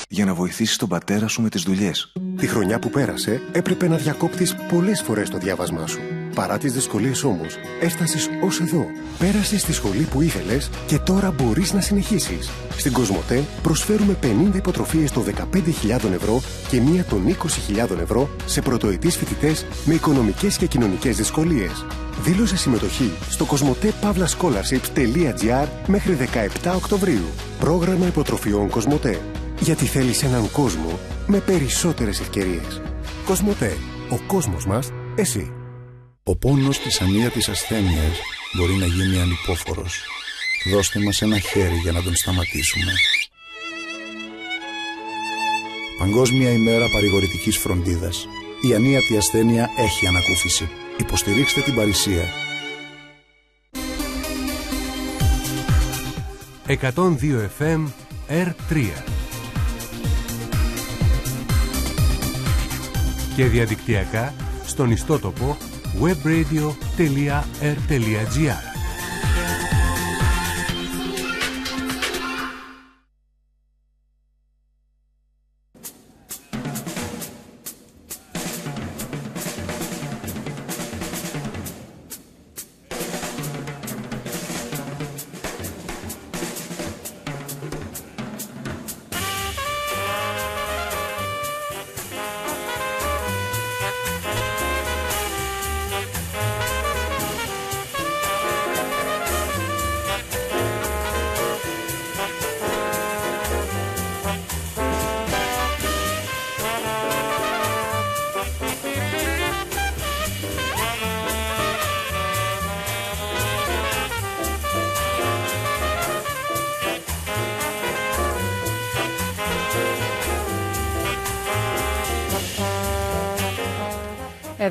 για να βοηθήσεις τον πατέρα σου με τις δουλειές. Τη χρονιά που πέρασε έπρεπε να διακόπτεις πολλές φορές το διάβασμά σου. Παρά τις δυσκολίες όμως, έφτασες ως εδώ. Πέρασες στη σχολή που ήθελες και τώρα μπορείς να συνεχίσεις. Στην Κοσμοτέ προσφέρουμε 50 υποτροφίες των 15.000 ευρώ και μία των 20.000 ευρώ σε πρωτοετής φοιτητές με οικονομικές και κοινωνικές δυσκολίες. Δήλωσε συμμετοχή στο κοσμοτέ.scholarships.gr μέχρι 17 Οκτωβρίου. Πρόγραμμα υποτροφιών Κοσμοτέ. Γιατί θέλεις έναν κόσμο με περισσότερες ευκαιρίες. Κοσμοτέ. Ο κόσμος μας, εσύ. Ο πόνος της ανίατης ασθένειας μπορεί να γίνει ανυπόφορος. Δώστε μας ένα χέρι για να τον σταματήσουμε. Παγκόσμια ημέρα παρηγορητικής φροντίδας. Η ανίατη ασθένεια έχει ανακούφιση. Υποστηρίξτε την Παρησία. 102 FM R3 και διαδικτυακά στον ιστότοπο webradio.r.gr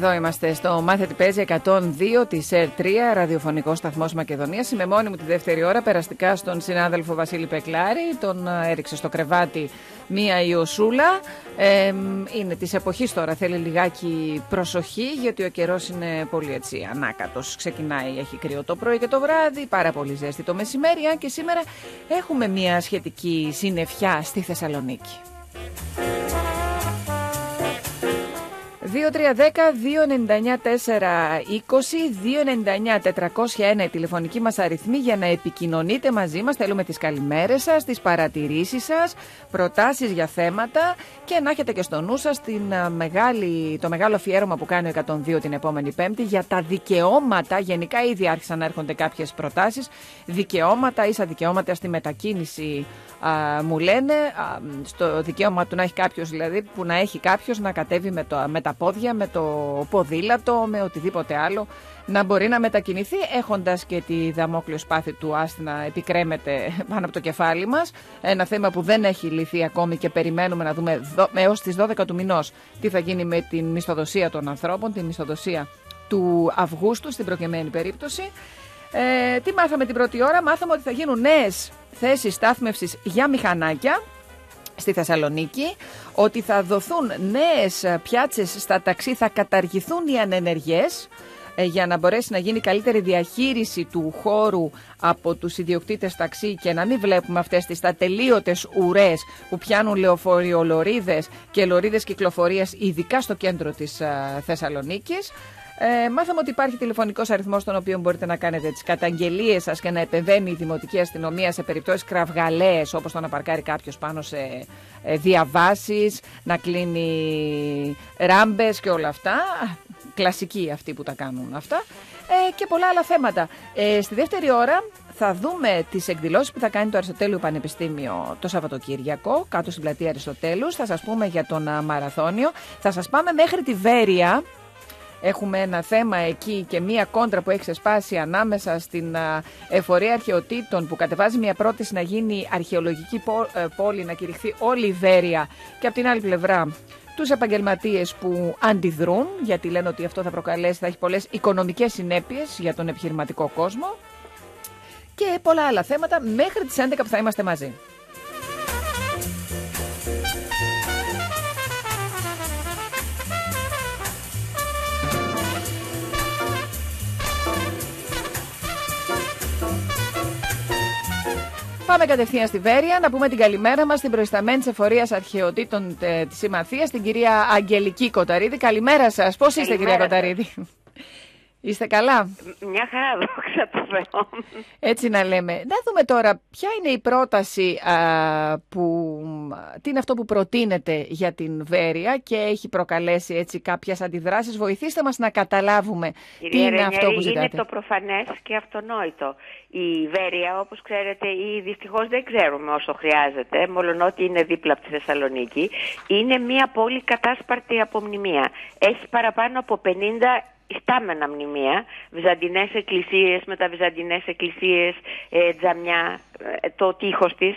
Εδώ είμαστε στο Μάθε τι παίζει 102 της ΕΡ3, ραδιοφωνικός σταθμός Μακεδονίας. Είμαι μόνη μου τη δεύτερη ώρα, περαστικά στον συνάδελφο Βασίλη Πεκλάρη. Τον ε, έριξε στο κρεβάτι μία Ιωσούλα. Ε, είναι της εποχής τώρα, θέλει λιγάκι προσοχή, γιατί ο καιρός είναι πολύ έτσι ανάκατος. Ξεκινάει, έχει κρύο το πρωί και το βράδυ, πάρα πολύ ζέστη το μεσημέρι. Αν και σήμερα έχουμε μία σχετική συννεφιά στη Θεσσαλονίκη. 2-3-10-2-99-4-20-2-99-401 η τηλεφωνική μας αριθμή για να επικοινωνείτε μαζί μας. Θέλουμε τις καλημέρες σας, τις παρατηρήσεις σας, προτάσεις για θέματα και να έχετε και στο νου σας την, α, μεγάλη, το μεγάλο αφιέρωμα που κάνει ο 102 την επόμενη Πέμπτη για τα δικαιώματα. Γενικά ήδη άρχισαν να έρχονται κάποιες προτάσεις. Δικαιώματα, ίσα δικαιώματα στη μετακίνηση α, μου λένε. α, στο δικαίωμα του να έχει κάποιος δηλαδή, που να έχει κάποιος να κατέβει με, το, με τα πόδια, με το ποδήλατο, με οτιδήποτε άλλο, να μπορεί να μετακινηθεί έχοντας και τη δαμόκλειο σπάθη του άστη να επικρέμεται πάνω από το κεφάλι μας. Ένα θέμα που δεν έχει λυθεί ακόμη και περιμένουμε να δούμε δο- έως τις 12 του μηνός τι θα γίνει με την μισθοδοσία των ανθρώπων, την μισθοδοσία του Αυγούστου στην προκειμένη περίπτωση. Ε, τι μάθαμε την πρώτη ώρα, μάθαμε ότι θα γίνουν νέες θέσεις στάθμευσης για μηχανάκια στη Θεσσαλονίκη, ότι θα δοθούν νέες πιάτσες στα ταξί, θα καταργηθούν οι ανενεργές ε, για να μπορέσει να γίνει καλύτερη διαχείριση του χώρου από τους ιδιοκτήτες ταξί και να μην βλέπουμε αυτές τις ατελείωτες ουρές που πιάνουν λεωφοριολορίδες και λωρίδες κυκλοφορίας ειδικά στο κέντρο της α, Θεσσαλονίκης. Ε, μάθαμε ότι υπάρχει τηλεφωνικός αριθμός στον οποίο μπορείτε να κάνετε τις καταγγελίες σας και να επεμβαίνει η Δημοτική Αστυνομία σε περιπτώσεις κραυγαλαίες όπως το να παρκάρει κάποιος πάνω σε ε, διαβάσεις, να κλείνει ράμπες και όλα αυτά. Κλασικοί αυτοί που τα κάνουν αυτά. Ε, και πολλά άλλα θέματα. Ε, στη δεύτερη ώρα θα δούμε τις εκδηλώσεις που θα κάνει το Αριστοτέλειο Πανεπιστήμιο το Σαββατοκύριακο κάτω στην πλατεία Αριστοτέλους. Θα σας πούμε για τον α, μαραθώνιο. Θα σας πάμε μέχρι τη Βέρεια Έχουμε ένα θέμα εκεί και μία κόντρα που έχει ξεσπάσει ανάμεσα στην α, εφορία αρχαιοτήτων που κατεβάζει μια πρόταση να γίνει αρχαιολογική πό- ε, πόλη, να κηρυχθεί όλη η Βέρεια και από την άλλη πλευρά τους επαγγελματίες που αντιδρούν γιατί λένε ότι αυτό θα προκαλέσει, θα έχει πολλές οικονομικές συνέπειες για τον επιχειρηματικό κόσμο και πολλά άλλα θέματα μέχρι τις 11 που θα είμαστε μαζί. Πάμε κατευθείαν στη Βέρεια να πούμε την καλημέρα μας στην προϊσταμένη της εφορίας αρχαιοτήτων ε, της Συμμαθίας, την κυρία Αγγελική Κοταρίδη. Καλημέρα σας. Πώς είστε, κυρία Καλημέρα σας. Κοταρίδη; Είστε καλά; Μια χαρά, δόξα τω Θεώ. Έτσι να λέμε. Να δούμε τώρα ποια είναι η πρόταση α, που... Τι είναι αυτό που προτείνεται για την Βέρεια και έχει προκαλέσει έτσι κάποιες αντιδράσεις. Βοηθήστε μας να καταλάβουμε τι Κυρία είναι αυτό Ρενιέρη, που ζητάτε. Είναι το προφανές και αυτονόητο. Η Βέρεια, όπως ξέρετε, ή δυστυχώς δεν ξέρουμε όσο χρειάζεται, μόλον ότι είναι δίπλα από τη Θεσσαλονίκη, είναι μια πόλη κατάσπαρτη από μνημεία. Έχει παραπάνω από 50 ιστάμενα μνημεία, βυζαντινές εκκλησίες, μεταβυζαντινές εκκλησίες, ε, τζαμιά, ε, το τείχος της.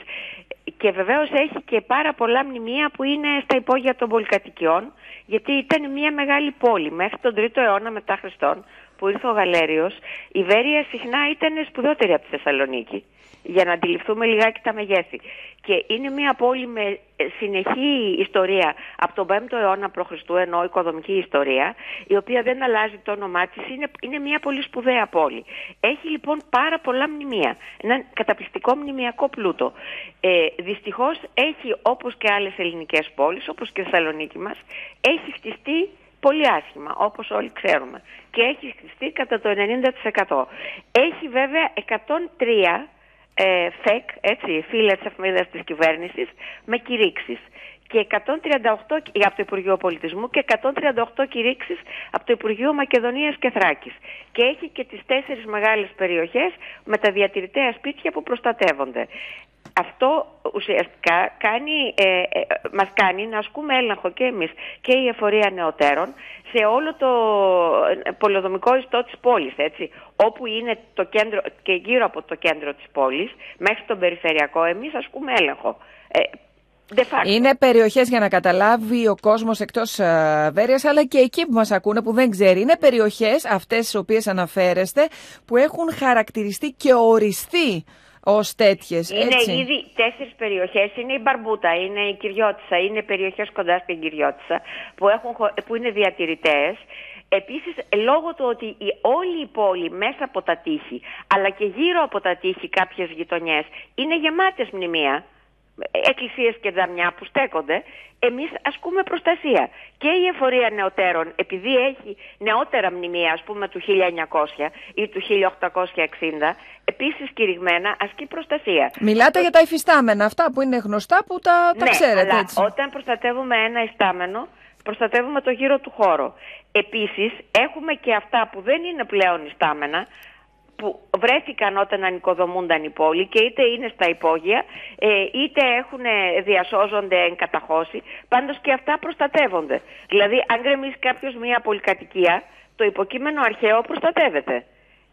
Και βεβαίως έχει και πάρα πολλά μνημεία που είναι στα υπόγεια των πολυκατοικιών γιατί ήταν μια μεγάλη πόλη μέχρι τον 3ο αιώνα μετά Χριστόν που ήρθε ο Γαλέριος η Βέρεια συχνά ήταν σπουδότερη από τη Θεσσαλονίκη για να αντιληφθούμε λιγάκι τα μεγέθη. Και είναι μια πόλη με ε, συνεχή ιστορία από τον 5ο αιώνα π.Χ. ενώ οικοδομική ιστορία, η οποία δεν αλλάζει το όνομά της, είναι, είναι μια πολύ σπουδαία πόλη. Έχει λοιπόν πάρα πολλά μνημεία, ένα καταπληκτικό μνημιακό πλούτο. Ε, δυστυχώς έχει όπως και άλλες ελληνικές πόλεις, όπως και η Θεσσαλονίκη μας, έχει χτιστεί πολύ άσχημα, όπως όλοι ξέρουμε. Και έχει χτιστεί κατά το 90%. Έχει βέβαια 103 ε, ΦΕΚ, έτσι, φύλλα της εφημερίδας της κυβέρνησης, με κηρύξεις. Και 138 κ- από το Υπουργείο Πολιτισμού και 138 κηρύξεις από το Υπουργείο Μακεδονίας και Θράκης. Και έχει και τις τέσσερις μεγάλες περιοχές με τα διατηρητέα σπίτια που προστατεύονται. Αυτό ουσιαστικά κάνει, ε, ε, μας κάνει να ασκούμε έλεγχο και εμείς και η εφορία νεωτέρων σε όλο το ε, πολεοδομικό ιστό της πόλης, έτσι, όπου είναι το κέντρο και γύρω από το κέντρο της πόλης, μέχρι τον περιφερειακό, εμείς ασκούμε έλεγχο. Ε, de facto. Είναι περιοχές για να καταλάβει ο κόσμος εκτός α, Βέρειας, αλλά και εκεί που μας ακούνε που δεν ξέρει. Είναι περιοχές αυτές τις οποίες αναφέρεστε που έχουν χαρακτηριστεί και οριστεί ως τέτοιες. Είναι έτσι. ήδη τέσσερις περιοχές. Είναι η Μπαρμπούτα, είναι η Κυριώτισσα, είναι περιοχές κοντά στην Κυριώτισσα που, έχουν, χω- που είναι διατηρητές. Επίσης, λόγω του ότι η, όλη η πόλη μέσα από τα τείχη, αλλά και γύρω από τα τείχη κάποιες γειτονιές, είναι γεμάτες μνημεία, εκκλησίες και δαμιά που στέκονται, εμείς ασκούμε προστασία. Και η εφορία νεωτέρων, επειδή έχει νεότερα μνημεία, ας πούμε του 1900 ή του 1860, επίσης κηρυγμένα ασκεί προστασία. Μιλάτε για τα υφιστάμενα, αυτά που είναι γνωστά που τα, τα ναι, ξέρετε αλλά έτσι. όταν προστατεύουμε ένα ιστάμενο, προστατεύουμε το γύρο του χώρο. Επίσης, έχουμε και αυτά που δεν είναι πλέον ιστάμενα, που βρέθηκαν όταν ανοικοδομούνταν η πόλη και είτε είναι στα υπόγεια, ε, είτε έχουν ε, διασώζονται εν καταχώση, πάντως και αυτά προστατεύονται. Δηλαδή, αν γκρεμίσει κάποιος μια πολυκατοικία, το υποκείμενο αρχαίο προστατεύεται.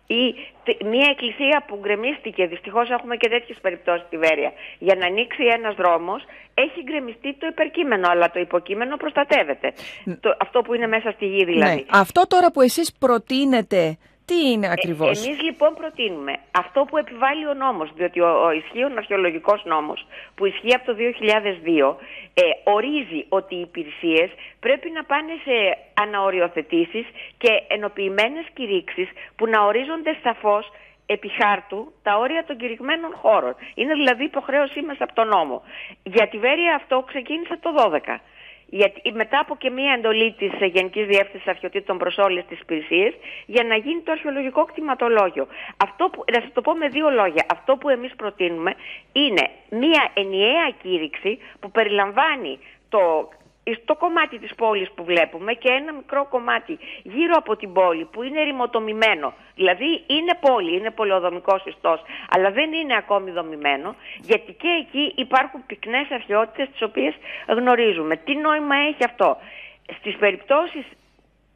Ή τε- μια εκκλησία που γκρεμίστηκε, δυστυχώς έχουμε και τέτοιες περιπτώσεις στη Βέρεια, για να ανοίξει ένας δρόμος, έχει γκρεμιστεί το υπερκείμενο, αλλά το υποκείμενο προστατεύεται. Το, αυτό που είναι μέσα στη γη δηλαδή. Ναι. Αυτό τώρα που εσείς προτείνετε, τι είναι ακριβώς; Ε, εμείς λοιπόν προτείνουμε αυτό που επιβάλλει ο νόμος, διότι ο, ο ισχύων αρχαιολογικός νόμος που ισχύει από το 2002 ε, ορίζει ότι οι υπηρεσίες πρέπει να πάνε σε αναοριοθετήσεις και ενοποιημένες κηρύξεις που να ορίζονται σαφώς επί χάρτου τα όρια των κηρυγμένων χώρων. Είναι δηλαδή υποχρέωσή μας από τον νόμο. Για τη Βέρεια αυτό ξεκίνησε το 12. Γιατί μετά από και μία εντολή της Γενικής Διεύθυνσης Αρχαιοτήτων προς όλες τις υπηρεσίες, για να γίνει το αρχαιολογικό κτηματολόγιο. Αυτό που, να σας το πω με δύο λόγια. Αυτό που εμείς προτείνουμε είναι μία ενιαία κήρυξη που περιλαμβάνει το στο κομμάτι της πόλης που βλέπουμε και ένα μικρό κομμάτι γύρω από την πόλη που είναι ρημοτομημένο. Δηλαδή είναι πόλη, είναι πολεοδομικός ιστός, αλλά δεν είναι ακόμη δομημένο, γιατί και εκεί υπάρχουν πυκνές αρχαιότητες τις οποίες γνωρίζουμε. Τι νόημα έχει αυτό; Στις περιπτώσεις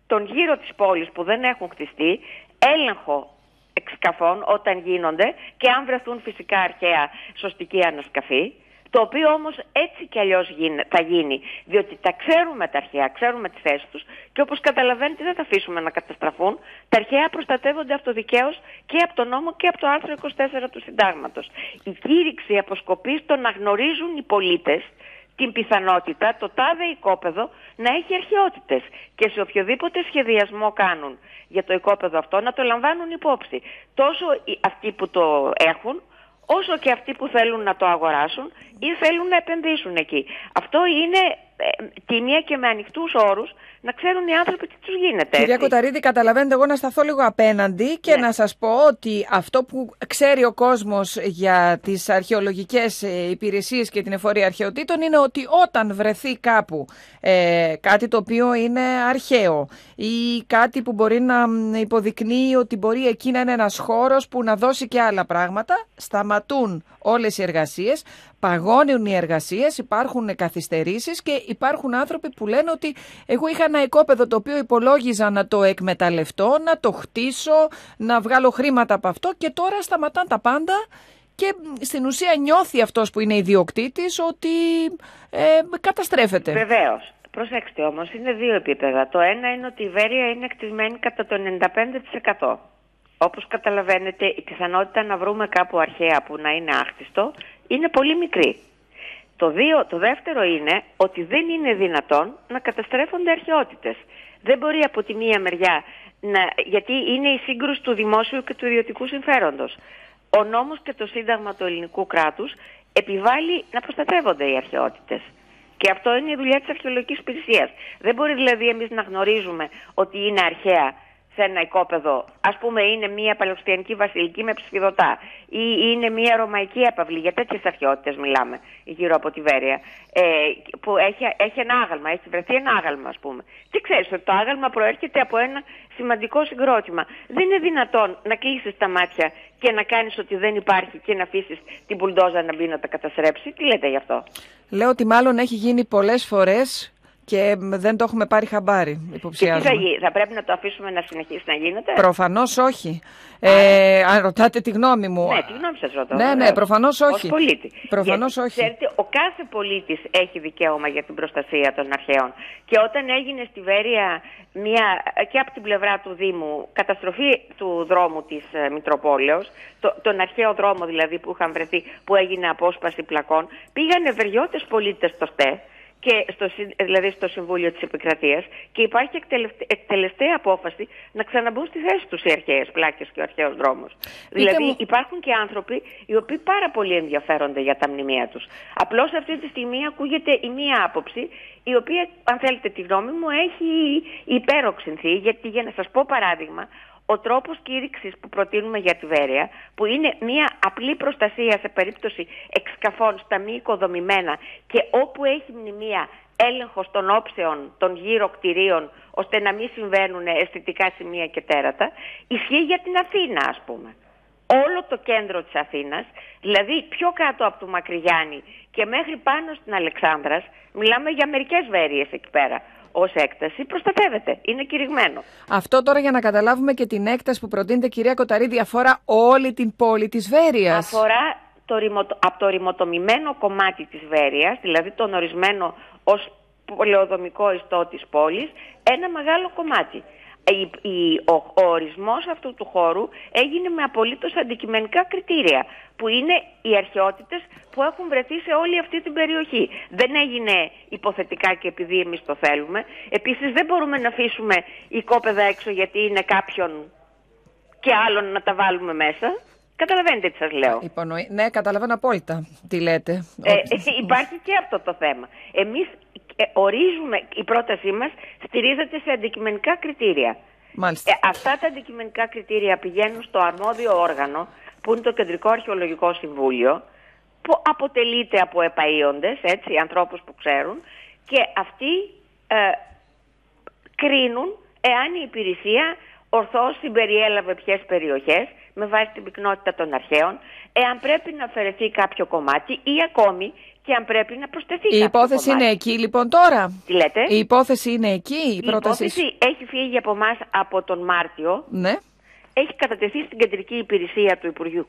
των γύρω της πόλης που δεν έχουν χτιστεί, έλεγχο εξκαφών όταν γίνονται και αν βρεθούν φυσικά αρχαία σωστική ανασκαφή, το οποίο όμως έτσι κι αλλιώς γίνε- θα γίνει, διότι τα ξέρουμε τα αρχαία, ξέρουμε τη θέση τους και όπως καταλαβαίνετε δεν θα αφήσουμε να καταστραφούν. Τα αρχαία προστατεύονται αυτοδικαίως και από τον νόμο και από το άρθρο 24 του συντάγματος. Η κήρυξη αποσκοπεί στο να γνωρίζουν οι πολίτες την πιθανότητα το τάδε οικόπεδο να έχει αρχαιότητες και σε οποιοδήποτε σχεδιασμό κάνουν για το οικόπεδο αυτό να το λαμβάνουν υπόψη. Τόσο οι- αυτοί που το έχουν όσο και αυτοί που θέλουν να το αγοράσουν ή θέλουν να επενδύσουν εκεί. Αυτό είναι ε, τίμια και με ανοιχτούς όρους να ξέρουν οι άνθρωποι τι τους γίνεται. Κυρία έτσι. Κοταρίδη, καταλαβαίνετε εγώ να σταθώ λίγο απέναντι και Ναι. να σας πω ότι αυτό που ξέρει ο κόσμος για τις αρχαιολογικές ε, υπηρεσίες και την εφορία αρχαιοτήτων είναι ότι όταν βρεθεί κάπου ε, κάτι το οποίο είναι αρχαίο ή κάτι που μπορεί να μ, υποδεικνύει ότι μπορεί εκεί να είναι ένας χώρος που να δώσει και άλλα πράγματα, σταματούν όλες οι εργασίες, παγώνουν οι εργασίες, υπάρχουν καθυστερήσεις και υπάρχουν άνθρωποι που λένε ότι εγώ είχα ένα οικόπεδο το οποίο υπολόγιζα να το εκμεταλλευτώ, να το χτίσω, να βγάλω χρήματα από αυτό και τώρα σταματάν τα πάντα και μ, στην ουσία νιώθει αυτός που είναι ιδιοκτήτης ότι ε, καταστρέφεται. Βεβαίως. Προσέξτε όμως, είναι δύο επίπεδα. Το ένα είναι ότι η Βέρεια είναι εκτισμένη κατά το 95%. Όπως καταλαβαίνετε, η πιθανότητα να βρούμε κάπου αρχαία που να είναι άχτιστο είναι πολύ μικρή. Το, δύο, το δεύτερο είναι ότι δεν είναι δυνατόν να καταστρέφονται αρχαιότητες. Δεν μπορεί από τη μία μεριά, να, γιατί είναι η σύγκρουση του δημόσιου και του ιδιωτικού συμφέροντος. Ο νόμος και το σύνταγμα του ελληνικού κράτους επιβάλλει να προστατεύονται οι αρχαιότητες. Και αυτό είναι η δουλειά της αρχαιολογικής υπηρεσίας. Δεν μπορεί δηλαδή εμείς να γνωρίζουμε ότι είναι αρχαία σε ένα οικόπεδο, ας πούμε είναι μια παλαιοστιανική βασιλική με ψηφιδωτά ή είναι μια ρωμαϊκή έπαυλη, για τέτοιες αρχαιότητες μιλάμε γύρω από τη Βέρεια, ε, που έχει, έχει ένα άγαλμα, έχει βρεθεί ένα άγαλμα ας πούμε. Τι ξέρεις ότι το άγαλμα προέρχεται από ένα σημαντικό συγκρότημα. Δεν είναι δυνατόν να κλείσεις τα μάτια και να κάνεις ότι δεν υπάρχει και να αφήσεις την πουλντόζα να μπει να τα καταστρέψει. Τι λέτε γι' αυτό; Λέω ότι μάλλον έχει γίνει πολλές φορές και μ, δεν το έχουμε πάρει χαμπάρι, Και τι θα, υποψιάζομαι. γίνει, θα πρέπει να το αφήσουμε να συνεχίσει να γίνεται; Προφανώς όχι. Ε, αν ρωτάτε τη γνώμη μου. Ναι, τη γνώμη σας ρωτώ. Ναι, ναι, βεβαίως. προφανώς όχι. Ως πολίτη. Προφανώς Γιατί, όχι. Ξέρετε, ο κάθε πολίτης έχει δικαίωμα για την προστασία των αρχαίων. Και όταν έγινε στη Βέρεια μια, και από την πλευρά του Δήμου καταστροφή του δρόμου της ε, Μητροπόλεως, το, τον αρχαίο δρόμο δηλαδή που είχαν βρεθεί, που έγινε απόσπαση πλακών, πήγανε βεριώτες πολίτες στο ΣΤΕ, και στο, συ- δηλαδή στο Συμβούλιο της Επικρατείας και υπάρχει εκτελευτε- εκτελεστέα απόφαση να ξαναμπούν στη θέση τους οι αρχαίες πλάκες και ο αρχαίος δρόμος. Δηλαδή μου- υπάρχουν και άνθρωποι οι οποίοι πάρα πολύ ενδιαφέρονται για τα μνημεία τους. Απλώς αυτή τη στιγμή ακούγεται η μία άποψη η οποία αν θέλετε τη γνώμη μου έχει υπέροξυνθεί γιατί για να σας πω παράδειγμα ο τρόπος κήρυξης που προτείνουμε για τη Βέρεια, που είναι μια απλή προστασία σε περίπτωση εξκαφών στα μη οικοδομημένα και όπου έχει μνημεία έλεγχος των όψεων των γύρω κτηρίων, ώστε να μην συμβαίνουν αισθητικά σημεία και τέρατα, ισχύει για την Αθήνα ας πούμε. Όλο το κέντρο της Αθήνας, δηλαδή πιο κάτω από το Μακρυγιάννη και μέχρι πάνω στην Αλεξάνδρας, μιλάμε για μερικές βέρειες εκεί πέρα, ως έκταση προστατεύεται, είναι κηρυγμένο. Αυτό τώρα για να καταλάβουμε και την έκταση που προτείνεται κυρία Κοταρίδη αφορά όλη την πόλη της Βέρειας. Αφορά το ρημοτο- από το ρημοτομημένο κομμάτι της Βέρειας, δηλαδή τον ορισμένο ως πολεοδομικό ιστό της πόλης, ένα μεγάλο κομμάτι. Η- η- ο, ο ορισμός αυτού του χώρου έγινε με απολύτως αντικειμενικά κριτήρια, που είναι οι αρχαιότητες που έχουν βρεθεί σε όλη αυτή την περιοχή. Δεν έγινε υποθετικά και επειδή εμείς το θέλουμε. Επίσης δεν μπορούμε να αφήσουμε οικόπεδα έξω γιατί είναι κάποιον και άλλον να τα βάλουμε μέσα. Καταλαβαίνετε τι σας λέω. Υπονοεί... Ναι, καταλαβαίνω απόλυτα τι λέτε. Ε, Ότι- υπάρχει και αυτό το θέμα. Εμείς ε, ορίζουμε, η πρότασή μας στηρίζεται σε αντικειμενικά κριτήρια. Μάλιστα. Ε, αυτά τα αντικειμενικά κριτήρια πηγαίνουν στο αρμόδιο όργανο, που είναι το Κεντρικό Αρχαιολογικό Συμβούλιο, που αποτελείται από επαΐοντες, έτσι, ανθρώπους που ξέρουν, και αυτοί ε, κρίνουν εάν η υπηρεσία ορθώς συμπεριέλαβε ποιες περιοχές με βάση την πυκνότητα των αρχαίων, εάν πρέπει να αφαιρεθεί κάποιο κομμάτι ή ακόμη και αν πρέπει να προσθεθεί Η κάποιο υπόθεση κομμάτι. είναι εκεί λοιπόν τώρα; Τι λέτε; Η υπόθεση είναι εκεί, η, Η πρόταση. υπόθεση έχει φύγει από εμάς από τον Μάρτιο. Ναι. Έχει κατατεθεί στην κεντρική υπηρεσία του Υπουργείου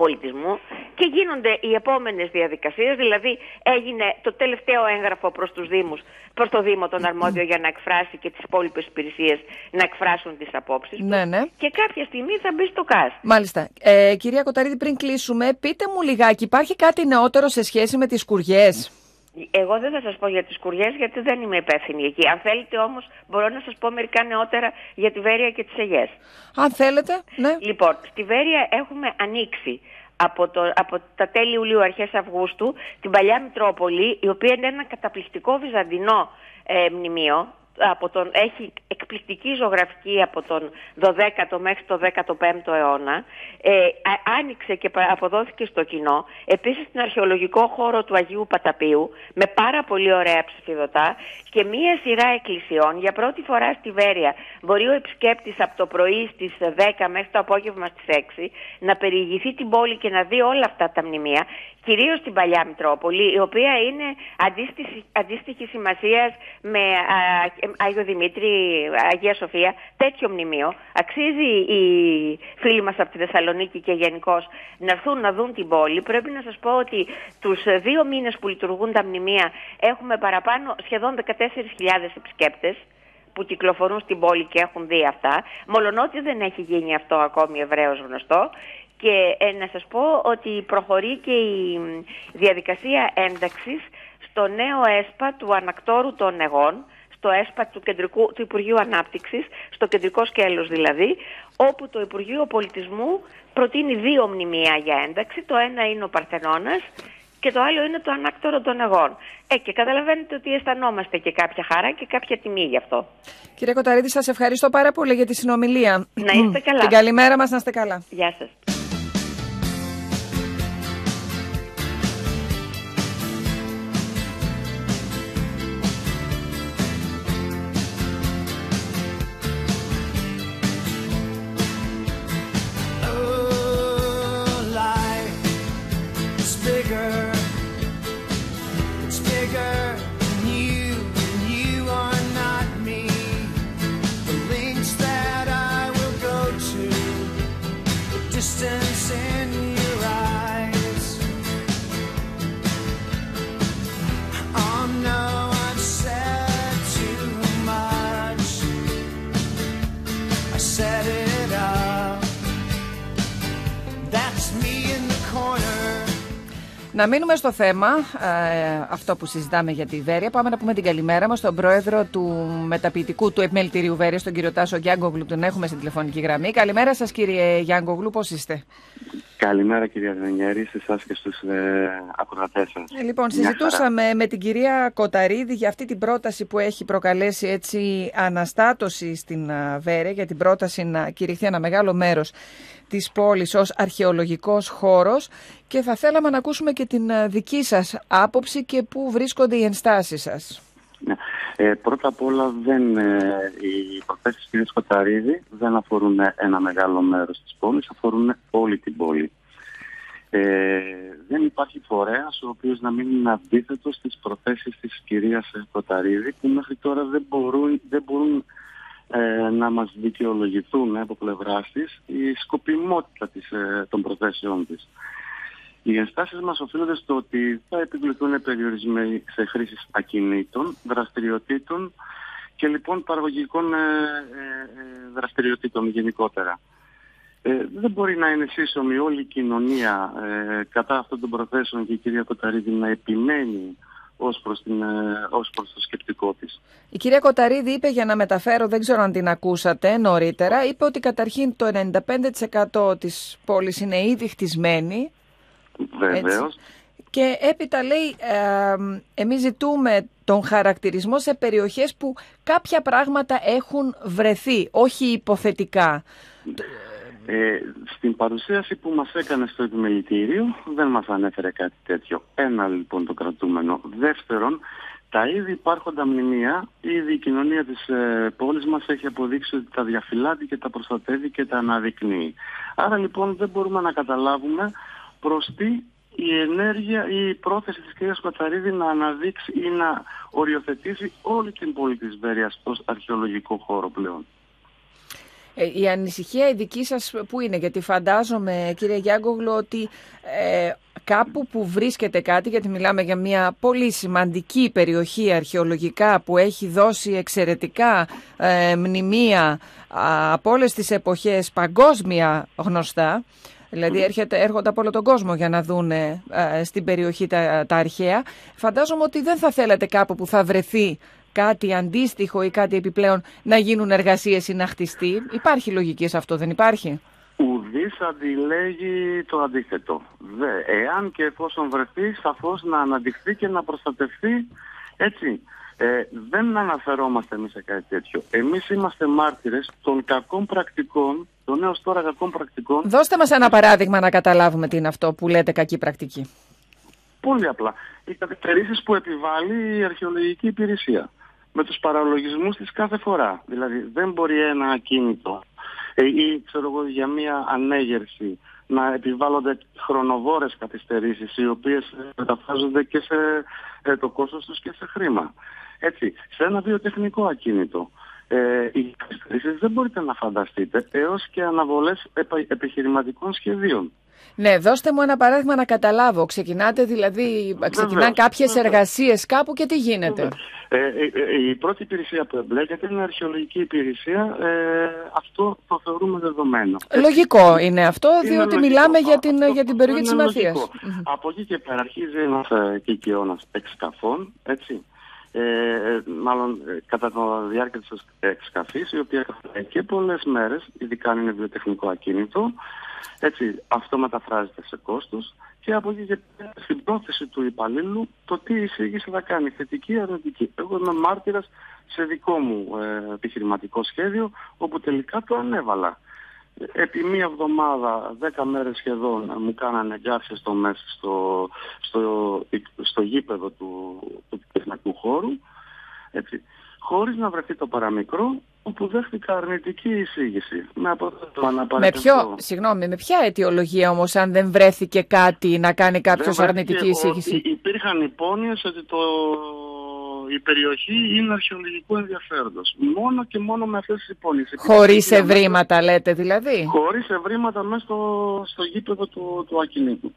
Πολιτισμού και γίνονται οι επόμενες διαδικασίες, δηλαδή έγινε το τελευταίο έγγραφο προς τους Δήμους, προς το Δήμο τον αρμόδιο για να εκφράσει και τις υπόλοιπες υπηρεσίες να εκφράσουν τις απόψεις τους. Ναι, ναι. Και κάποια στιγμή θα μπει στο ΚΑΣ. Μάλιστα. Ε, κυρία Κοταρίδη, πριν κλείσουμε, πείτε μου λιγάκι, υπάρχει κάτι νεότερο σε σχέση με τις σκουριές. Εγώ δεν θα σας πω για τις κουριές γιατί δεν είμαι υπεύθυνη εκεί. Αν θέλετε όμως μπορώ να σας πω μερικά νεότερα για τη Βέρεια και τις Αιγές. Αν θέλετε, ναι. Λοιπόν, στη Βέρεια έχουμε ανοίξει από, το, από τα τέλη Ιουλίου, αρχές Αυγούστου, την παλιά Μητρόπολη, η οποία είναι ένα καταπληκτικό βυζαντινό ε, μνημείο, από τον, έχει εκπληκτική ζωγραφική από τον 12ο μέχρι το 15ο αιώνα. Ε, α- άνοιξε και πα- αποδόθηκε στο κοινό. Επίσης στην αρχαιολογικό χώρο του Αγίου Παταπίου με πάρα πολύ ωραία ψηφιδωτά και μία σειρά εκκλησιών. Για πρώτη φορά στη Βέρεια μπορεί ο επισκέπτης από το πρωί στις 10 μέχρι το απόγευμα στις 6 να περιηγηθεί την πόλη και να δει όλα αυτά τα μνημεία κυρίως στην Παλιά Μητρόπολη, η οποία είναι αντίστοιχη, αντίστοιχη σημασίας με α, Άγιο Δημήτρη, Αγία Σοφία, τέτοιο μνημείο. Αξίζει οι φίλοι μας από τη Θεσσαλονίκη και γενικώς να έρθουν να δουν την πόλη. Πρέπει να σας πω ότι τους δύο μήνες που λειτουργούν τα μνημεία έχουμε παραπάνω σχεδόν 14.000 επισκέπτες που κυκλοφορούν στην πόλη και έχουν δει αυτά, μολονότι δεν έχει γίνει αυτό ακόμη ευρέως γνωστό. Και ε, να σας πω ότι προχωρεί και η μ, διαδικασία ένταξης στο νέο ΕΣΠΑ του ανακτόρου των εγών, στο ΕΣΠΑ του, κεντρικού, του Υπουργείου Ανάπτυξης, στο κεντρικό σκέλος δηλαδή, όπου το Υπουργείο Πολιτισμού προτείνει δύο μνημεία για ένταξη. Το ένα είναι ο Παρθενώνας και το άλλο είναι το ανάκτορο των εγών. Ε, και καταλαβαίνετε ότι αισθανόμαστε και κάποια χαρά και κάποια τιμή γι' αυτό. Κύριε Κοταρίδη, σας ευχαριστώ πάρα πολύ για τη συνομιλία. Να είστε καλά. Την καλημέρα μας, να είστε καλά. Γεια σας. Να μείνουμε στο θέμα, ε, αυτό που συζητάμε για τη Βέρεια. Πάμε να πούμε την καλημέρα μας στον πρόεδρο του μεταποιητικού του επιμελητηρίου Βέρειας, τον κύριο Τάσο Γιάνγκογλου. Τον έχουμε στην τηλεφωνική γραμμή. Καλημέρα σας κύριε Γιάνγκογλου, πώς είστε; Καλημέρα κυρία Δενιέρη, σε εσάς και στους ε, ακροατές σας. Ε, λοιπόν, Μια χαρά. συζητούσαμε με την κυρία Κοταρίδη για αυτή την πρόταση που έχει προκαλέσει έτσι αναστάτωση στην α, Βέρεια, για την πρόταση να κηρυχθεί ένα μεγάλο μέρος της πόλης ως αρχαιολογικός χώρος και θα θέλαμε να ακούσουμε και την α, δική σας άποψη και πού βρίσκονται οι ενστάσεις σας. Ναι. Ε, πρώτα απ' όλα δεν, ε, οι προθέσεις της κυρίας Κοταρίδη δεν αφορούν ένα μεγάλο μέρος της πόλης, αφορούν όλη την πόλη. Ε, δεν υπάρχει φορέας ο οποίος να μην είναι αντίθετος στις προθέσεις της κυρίας ε, Κοταρίδη που μέχρι τώρα δεν μπορούν, δεν μπορούν ε, να μας δικαιολογηθούν ε, από πλευράς της η σκοπιμότητα της, ε, των προθέσεών της. Οι ενστάσεις μας οφείλονται στο ότι θα επιβληθούν περιορισμοί σε χρήσεις ακινήτων, δραστηριοτήτων και λοιπόν παραγωγικών ε, ε, ε, δραστηριοτήτων γενικότερα. Ε, δεν μπορεί να είναι σύσσωμη όλη η κοινωνία ε, κατά αυτών των προθέσεων και η κυρία Κοταρίδη να επιμένει ως προς, την, ε, ως προς το σκεπτικό της. Η κυρία Κοταρίδη είπε για να μεταφέρω, δεν ξέρω αν την ακούσατε νωρίτερα, είπε ότι καταρχήν το 95% της πόλης είναι ήδη χτισμένη Βεβαίως. και έπειτα λέει ε, εμείς ζητούμε τον χαρακτηρισμό σε περιοχές που κάποια πράγματα έχουν βρεθεί, όχι υποθετικά. Ε, στην παρουσίαση που μας έκανε στο επιμελητήριο δεν μας ανέφερε κάτι τέτοιο. Ένα λοιπόν το κρατούμενο. Δεύτερον, τα ήδη υπάρχοντα μνημεία, ήδη η κοινωνία της ε, πόλης μας έχει αποδείξει ότι τα διαφυλάτει και τα προστατεύει και τα αναδεικνύει. Άρα λοιπόν δεν μπορούμε να καταλάβουμε προς τι η ενέργεια ή η πρόθεση της κυρίας Κοταρίδη να αναδείξει ή να οριοθετήσει όλη την πόλη της Βέρειας ως αρχαιολογικό χώρο πλέον. Ε, η ανησυχία η δική σας που είναι, γιατί φαντάζομαι κύριε Γιάνγκογλου ότι ε, κάπου που βρίσκεται κάτι, γιατί μιλάμε για μια πολύ σημαντική περιοχή αρχαιολογικά που έχει δώσει εξαιρετικά ε, μνημεία α, από όλες τις εποχές παγκόσμια γνωστά, Δηλαδή έρχεται, έρχονται από όλο τον κόσμο για να δουν ε, στην περιοχή τα, τα αρχαία. Φαντάζομαι ότι δεν θα θέλατε κάπου που θα βρεθεί κάτι αντίστοιχο ή κάτι επιπλέον να γίνουν εργασίες ή να χτιστεί. Υπάρχει λογική σε αυτό, δεν υπάρχει; δεις αντιλέγει το αντίθετο. Δε, εάν και εφόσον βρεθεί, σαφώς να αναδειχθεί και να προστατευτεί, έτσι. Ε, δεν αναφερόμαστε εμείς σε κάτι τέτοιο. Εμείς είμαστε μάρτυρες των κακών πρακτικών, των έως τώρα κακών πρακτικών, Δώστε μας ένα παράδειγμα να καταλάβουμε τι είναι αυτό που λέτε κακή πρακτική. Πολύ απλά. Οι καθυστερήσεις που επιβάλλει η αρχαιολογική υπηρεσία με τους παραλογισμούς της κάθε φορά. Δηλαδή δεν μπορεί ένα ακίνητο ε, ή ξέρω εγώ για μία ανέγερση να επιβάλλονται χρονοβόρες καθυστερήσεις οι οποίες ε, μεταφράζονται και σε ε, το κόστος τους και σε χρήμα. Έτσι, σε ένα βιοτεχνικό ακίνητο ε, οι καθυστερήσεις δεν μπορείτε να φανταστείτε έως και αναβολές επα- επιχειρηματικών σχεδίων. Ναι, δώστε μου ένα παράδειγμα να καταλάβω. Ξεκινάτε δηλαδή, ξεκινάνε Βεβαίως, κάποιες βεβαίως. εργασίες κάπου και τι γίνεται; Ε, ε, ε, η πρώτη υπηρεσία που εμπλέκεται είναι η αρχαιολογική υπηρεσία. Ε, αυτό το θεωρούμε δεδομένο. Λογικό είναι αυτό, Είναι διότι λογικό. μιλάμε για την, για την περιοχή της Είναι Μαθίας. λογικό. Από εκεί και πέρα αρχίζει ένας ε, κικαιώνας εξκαφών, έτσι. Ε, ε, μάλλον ε, κατά τη διάρκεια της εξκαφής, η οποία κρατάει και πολλές μέρες, ειδικά αν είναι βιοτεχνικό ακίνητο, έτσι, αυτό μεταφράζεται σε κόστος και από εκεί και πέρα στην πρόθεση του υπαλλήλου το τι εισήγηση θα κάνει, θετική ή αρνητική. Εγώ είμαι μάρτυρας σε δικό μου ε, επιχειρηματικό σχέδιο, όπου τελικά το ανέβαλα. Επί μία εβδομάδα, δέκα μέρες σχεδόν, μου κάνανε εγκάρσεις στο, μέσα, στο, στο, στο γήπεδο του, του τεχνικού χώρου, έτσι, χωρίς να βρεθεί το παραμικρό, όπου δέχτηκα αρνητική εισήγηση. Με αποτέλεσμα να Με παραιτηθώ. ποιο, συγγνώμη, με ποια αιτιολογία όμως αν δεν βρέθηκε κάτι να κάνει κάποιος Δεν αρνητική βρέθηκε εισήγηση; ότι Υπήρχαν υπόνοιες ότι το... η περιοχή είναι αρχαιολογικού ενδιαφέροντος. Μόνο και μόνο με αυτές τις υπόνοιες. Χωρίς Επειδή ευρήματα λέτε δηλαδή; Χωρίς ευρήματα μέσα στο, στο γήπεδο του, του ακινήτου.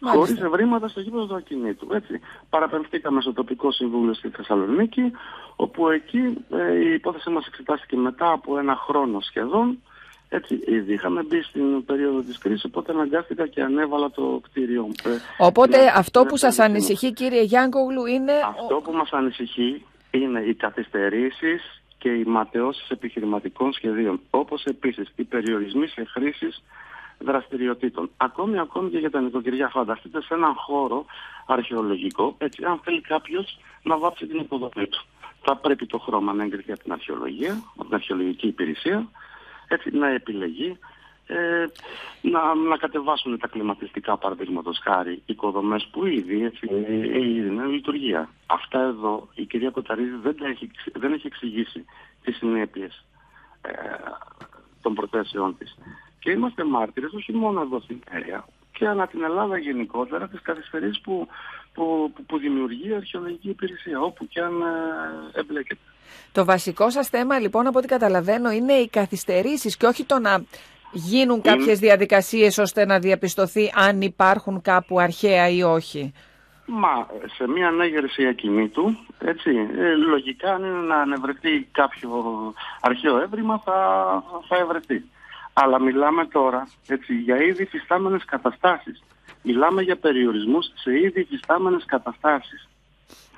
Μάλιστα. Χωρίς ευρήματα στο γήπεδο του ακινήτου. Έτσι. Παραπεμφθήκαμε στο τοπικό συμβούλιο στη Θεσσαλονίκη, όπου εκεί ε, η υπόθεση μας εξετάστηκε μετά από ένα χρόνο σχεδόν. Έτσι, ήδη είχαμε μπει στην περίοδο της κρίσης, οπότε αναγκάστηκα και ανέβαλα το κτίριο. Ε, Οπότε ναι, αυτό ναι, που σας ναι, ανησυχεί κύριε Γιάνκογλου είναι... αυτό που μας ανησυχεί είναι οι καθυστερήσεις και οι ματαιώσεις επιχειρηματικών σχεδίων, όπως επίσης οι περιορισμοί σε χρήσεις δραστηριοτήτων. Ακόμη, ακόμη και για τα νοικοκυριά. Φανταστείτε σε έναν χώρο αρχαιολογικό, έτσι, αν θέλει κάποιος να βάψει την υποδομή του. Θα πρέπει το χρώμα να εγκριθεί από την αρχαιολογία, από την αρχαιολογική υπηρεσία, έτσι, να επιλεγεί, ε, να, να κατεβάσουν τα κλιματιστικά παραδείγματος χάρη οικοδομές που ήδη έτσι, ε, ήδη είναι λειτουργία. Αυτά εδώ η κυρία Κοταρίδη δεν, τα έχει, εξ- δεν έχει εξηγήσει τις συνέπειες ε, των προθέσεών της. Και είμαστε μάρτυρες όχι μόνο εδώ στην Έρια και ανά την Ελλάδα γενικότερα τις καθυστερήσεις που, που, που, που δημιουργεί η αρχαιολογική υπηρεσία όπου και αν ε, εμπλέκεται. Το βασικό σας θέμα λοιπόν από ό,τι καταλαβαίνω είναι οι καθυστερήσεις και όχι το να γίνουν κάποιες διαδικασίες ώστε να διαπιστωθεί αν υπάρχουν κάπου αρχαία ή όχι. Μα σε μια ανέγερση ακινήτου, έτσι, ε, λογικά αν είναι να ανεβρεθεί κάποιο αρχαίο έβριμα θα, θα ευρεθεί. Αλλά μιλάμε τώρα έτσι, για ήδη φυστάμενες καταστάσεις. Μιλάμε για περιορισμούς σε ήδη φυστάμενες καταστάσεις.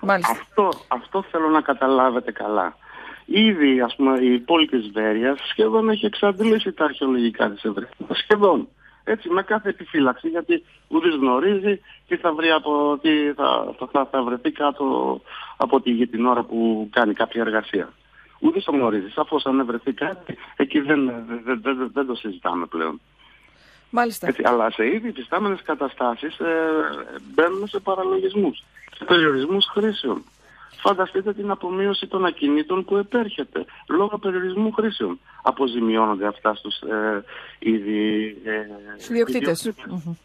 Μάλιστα. Αυτό, αυτό θέλω να καταλάβετε καλά. Ήδη ας πούμε, η πόλη της Βέρειας σχεδόν έχει εξαντλήσει τα αρχαιολογικά της ευρήματα. Σχεδόν. Έτσι με κάθε επιφύλαξη γιατί ούτε γνωρίζει τι θα, βρει από, τι θα, θα, θα, θα βρεθεί κάτω από τη γη την ώρα που κάνει κάποια εργασία. Ούτε το γνωρίζεις. Σαφώς αν βρεθεί κάτι εκεί δεν, δεν, δεν, δεν το συζητάμε πλέον. Μάλιστα. Έτσι, αλλά σε ήδη υφιστάμενες καταστάσεις ε, μπαίνουμε σε παραλογισμούς, σε περιορισμούς χρήσεων. Φανταστείτε την απομείωση των ακινήτων που επέρχεται λόγω περιορισμού χρήσεων. Αποζημιώνονται αυτά στους ε, ήδη... Ε, Στους ιδιοκτήτες. ιδιοκτήτες.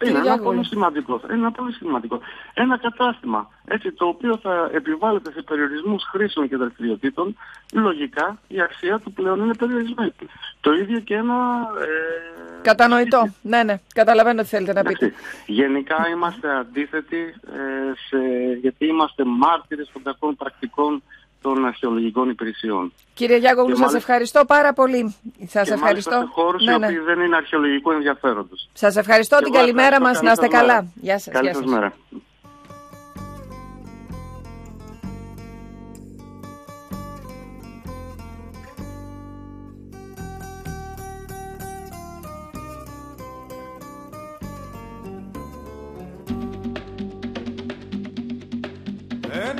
Μμμ. Είναι Κύριε ένα Γιάκοβη. πολύ σημαντικό. Είναι ένα πολύ σημαντικό. Ένα κατάστημα έτσι, το οποίο θα επιβάλλεται σε περιορισμούς χρήσεων και δραστηριοτήτων, λογικά η αξία του πλέον είναι περιορισμένη. Το ίδιο και ένα ε, Κατανοητό. Ναι, ναι. Καταλαβαίνω τι θέλετε να πείτε. Εντάξει, Γενικά είμαστε αντίθετοι ε, σε, γιατί είμαστε μάρτυρες των κακών πρακτικών των αρχαιολογικών υπηρεσιών. Κύριε Γιάκογλου, Και σας μάλιστα- ευχαριστώ πάρα πολύ. Σας και ευχαριστώ. μάλιστα σε χώρους Ναι, οι ναι. οποίοι δεν είναι αρχαιολογικού ενδιαφέροντος. Σας ευχαριστώ Και την εγώ καλημέρα ευχαριστώ. μας. Καλή Να είστε σας μέρα. καλά. Γεια σας. Καλή γεια σας σας. μέρα.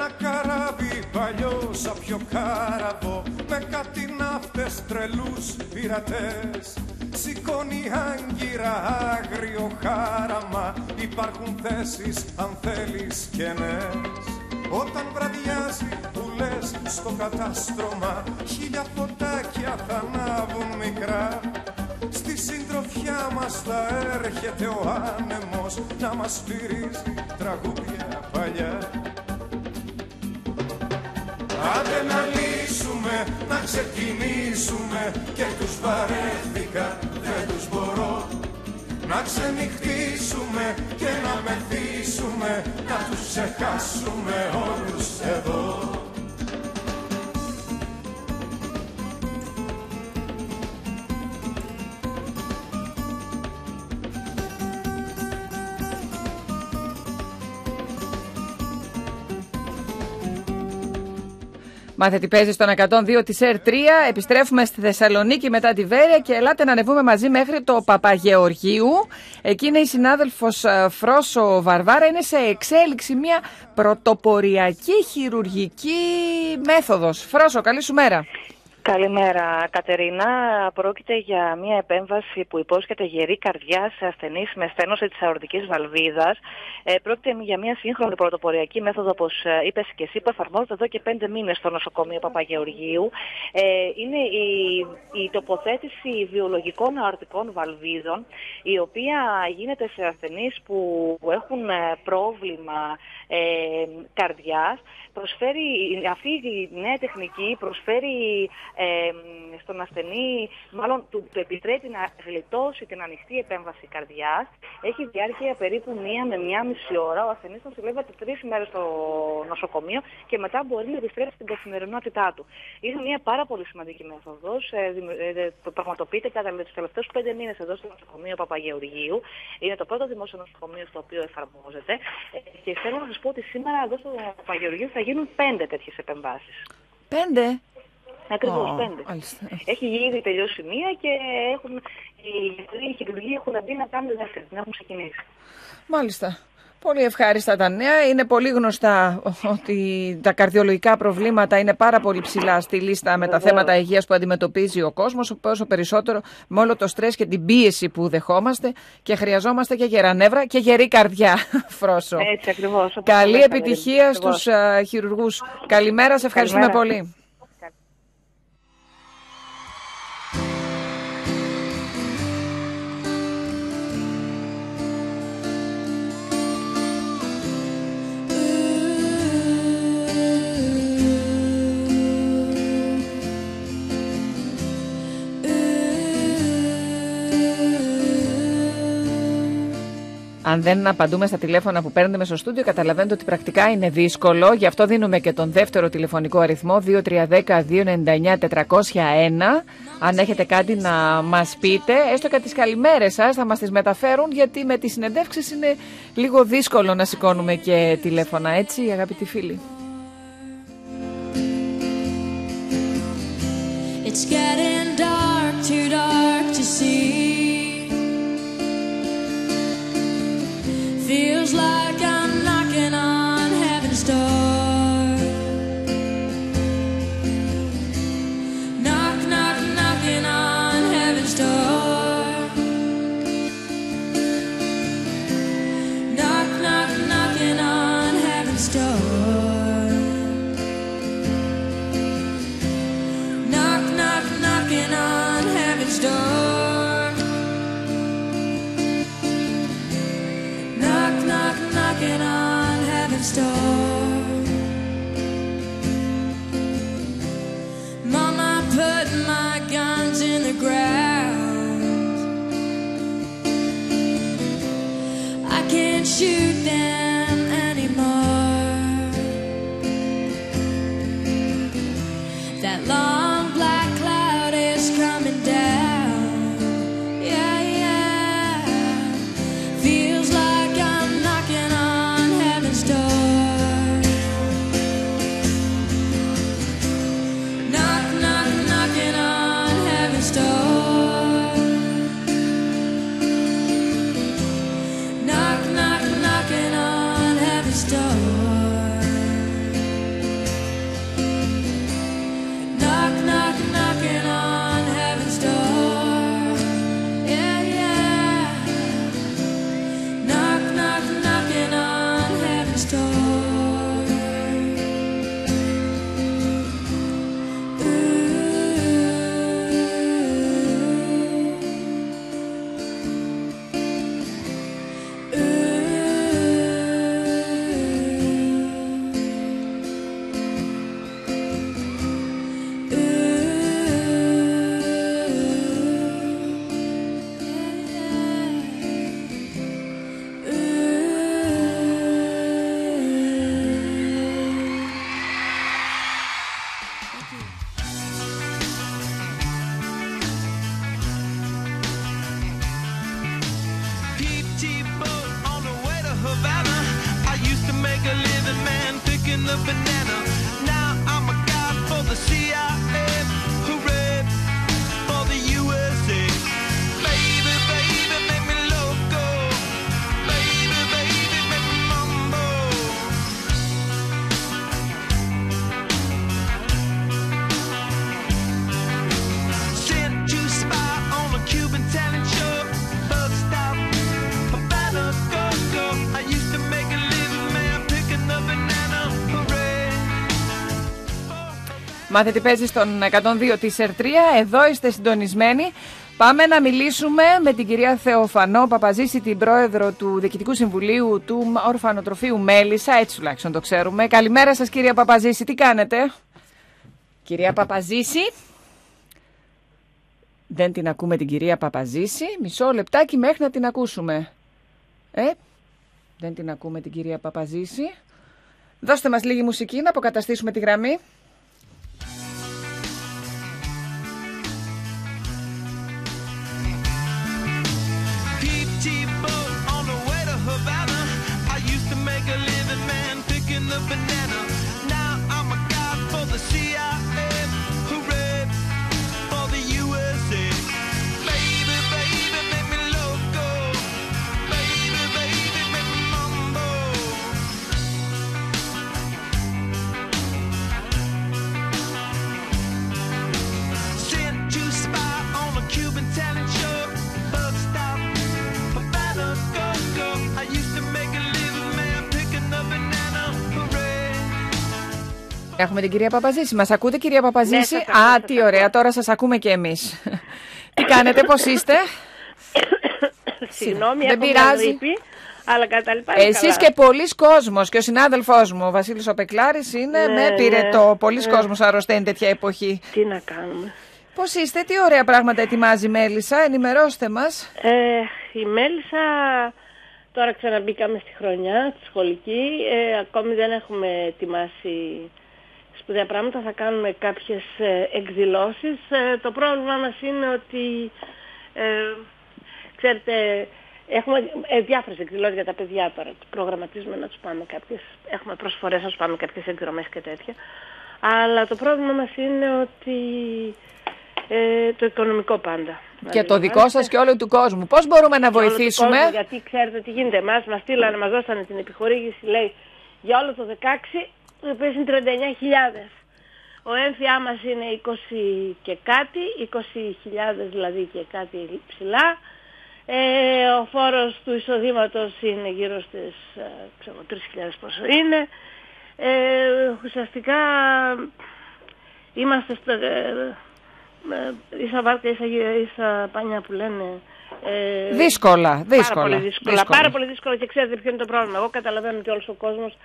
Ένα καράβι παλιό σαν πιο κάραβο Με κάτι ναύτες τρελούς πειρατές. Σηκώνει άγκυρα άγριο χάραμα Υπάρχουν θέσεις αν θέλεις κενές. Όταν βραδιάζει που λες στο κατάστρωμα Χίλια φωτάκια θα ανάβουν μικρά. Στη συντροφιά μας θα έρχεται ο άνεμος Να μας σφυρίζει τραγούδια παλιά Άντε να λύσουμε, να ξεκινήσουμε. Και τους βαρέθηκα, δεν τους μπορώ. Να ξενυχτήσουμε και να μεθύσουμε. Να τους ξεχάσουμε όλους εδώ Μάθε τι παίζεις στον 102 της ΕΡ3. Επιστρέφουμε στη Θεσσαλονίκη μετά τη Βέρεια και ελάτε να ανεβούμε μαζί μέχρι το Παπαγεωργίου. Εκεί είναι η συνάδελφος Φρόσο Βαρβάρα. Είναι σε εξέλιξη μια πρωτοποριακή χειρουργική μέθοδος. Φρόσο, καλή σου μέρα. Καλημέρα, Κατερίνα. Πρόκειται για μια επέμβαση που υπόσχεται γερή καρδιά σε ασθενείς με στένωση της αορτικής βαλβίδας. Ε, πρόκειται για μια σύγχρονη πρωτοποριακή μέθοδο, όπως είπες και εσύ, που εφαρμόζεται εδώ και πέντε μήνες στο νοσοκομείο Παπαγεωργίου. Ε, είναι η, η τοποθέτηση βιολογικών αορτικών βαλβίδων, η οποία γίνεται σε ασθενείς που έχουν ε, πρόβλημα ε, καρδιάς. Προσφέρει, αυτή η νέα τεχνική προσφέρει ε, στον ασθενή, μάλλον του, του επιτρέπει να γλιτώσει την ανοιχτή επέμβαση καρδιάς. Έχει διάρκεια περίπου μία με μία μισή ώρα. Ο ασθενής νοσηλεύεται τρεις μέρες στο νοσοκομείο και μετά μπορεί να επιστρέψει στην καθημερινότητά του. Είναι μια πάρα πολύ σημαντική μέθοδος. Ε, δημι- ε, ε, πραγματοποιείται κατά τους τελευταίους πέντε μήνες εδώ στο νοσοκομείο Παπαγεωργίου. Είναι το πρώτο δημόσιο νοσοκομείο στο οποίο εφαρμόζεται. Ε, και θέλω να σας πω ότι σήμερα εδώ στο Παπαγεωργίου θα γίνουν πέντε τέτοιες επεμβάσεις. Πέντε; Ακριβώς Ω, πέντε. μάλιστα. Έχει ήδη τελειώσει μία και έχουν, οι γιατροί, οι χειρουργοί έχουν μπει να κάνουν δεύτερη. Την έχουν ξεκινήσει. Μάλιστα. Πολύ ευχάριστα τα νέα. Είναι πολύ γνωστά ότι τα καρδιολογικά προβλήματα είναι πάρα πολύ ψηλά στη λίστα με τα Βεβαίως. θέματα υγείας που αντιμετωπίζει ο κόσμος, πόσο περισσότερο με όλο το στρες και την πίεση που δεχόμαστε και χρειαζόμαστε και γερά νεύρα και γερή καρδιά, Φρόσο. Έτσι ακριβώς. όπως Καλή λέτε, επιτυχία ακριβώς. στους α, χειρουργούς. Καλημέρα, σε ευχαριστούμε Καλημέρα. πολύ. Αν δεν απαντούμε στα τηλέφωνα που παίρνετε στο στούντιο, καταλαβαίνετε ότι πρακτικά είναι δύσκολο. Γι' αυτό δίνουμε και τον δεύτερο τηλεφωνικό αριθμό 2310-299-401. Αν έχετε κάτι να μας πείτε, έστω και τις καλημέρες σας θα μας τις μεταφέρουν, γιατί με τις συνεντεύξεις είναι λίγο δύσκολο να σηκώνουμε και τηλέφωνα, έτσι αγαπητοί φίλοι; It's getting dark, too dark to see. Feels like I'm knocking on heaven's door. Knock, knock, knocking on heaven's door. Knock, knock, knocking on heaven's door. you. Μάθε τι παίζεις στον 102 της ΕΡΤΡΙΑ. Εδώ είστε συντονισμένοι. Πάμε να μιλήσουμε με την κυρία Θεοφανό Παπαζήση, την πρόεδρο του Διοικητικού Συμβουλίου του Ορφανοτροφείου Μέλισσα. Έτσι τουλάχιστον το ξέρουμε. Καλημέρα σας κυρία Παπαζήση, τι κάνετε; Κυρία Παπαζήση. Δεν την ακούμε την κυρία Παπαζήση. Μισό λεπτάκι μέχρι να την ακούσουμε. Ε, δεν την ακούμε την κυρία Παπαζήση. Δώστε μας λίγη μουσική να αποκαταστήσουμε τη γραμμή. Έχουμε την κυρία Παπαζήση. Μας ακούτε κυρία Παπαζήση; Ναι, σας ακούω, Α, σας τι ωραία. Τώρα σας ακούμε και εμείς. τι κάνετε, πώς είστε; Συγγνώμη, Δεν έχω μια πειράζει. γρήπη, αλλά κατά λοιπά είναι Εσείς καλά. και πολλοί κόσμος και ο συνάδελφός μου, ο Βασίλης ο Πεκλάρης, είναι Ναι, με πυρετό. ναι. Πολλοί Ναι. κόσμος αρρωσταίνει τέτοια εποχή. Τι να κάνουμε. Πώς είστε, τι ωραία πράγματα ετοιμάζει η Μέλισσα, ενημερώστε μας. Ε, η Μέλισσα, τώρα ξαναμπήκαμε στη χρονιά, τη σχολική, ε, ακόμη δεν έχουμε ετοιμάσει σπουδαία πράγματα, θα κάνουμε κάποιες ε, εκδηλώσεις. Ε, το πρόβλημά μας είναι ότι, ε, ξέρετε, έχουμε ε, διάφορες εκδηλώσεις για τα παιδιά τώρα, προγραμματίζουμε να τους πάμε κάποιες, έχουμε προσφορές να τους πάμε κάποιες εκδρομές και τέτοια. Αλλά το πρόβλημα μας είναι ότι ε, το οικονομικό πάντα. Και το δικό σας και όλο του κόσμου. Πώς μπορούμε να Και όλο του βοηθήσουμε; κόσμου, γιατί ξέρετε τι γίνεται. Εμάς μας στείλανε, μας δώσανε την επιχορήγηση, λέει, για όλο το 16, το οποίο είναι 39.000. Ο έμφυά μας είναι 20 και κάτι, 20.000 δηλαδή και κάτι ψηλά. Ε, ο φόρος του εισοδήματος είναι γύρω στις ε, ξέρω, 3.000 πόσο είναι. Ε, ουσιαστικά είμαστε στο, ε, ε, ίσα βάρκα, ίσα, ίσα πάνια που λένε. Ε, Δύσκολα, δύσκολα, Πάρα πολύ δύσκολα. δύσκολα. Πάρα πολύ δύσκολα και ξέρετε ποιο είναι το πρόβλημα. Εγώ καταλαβαίνω ότι όλος ο κόσμος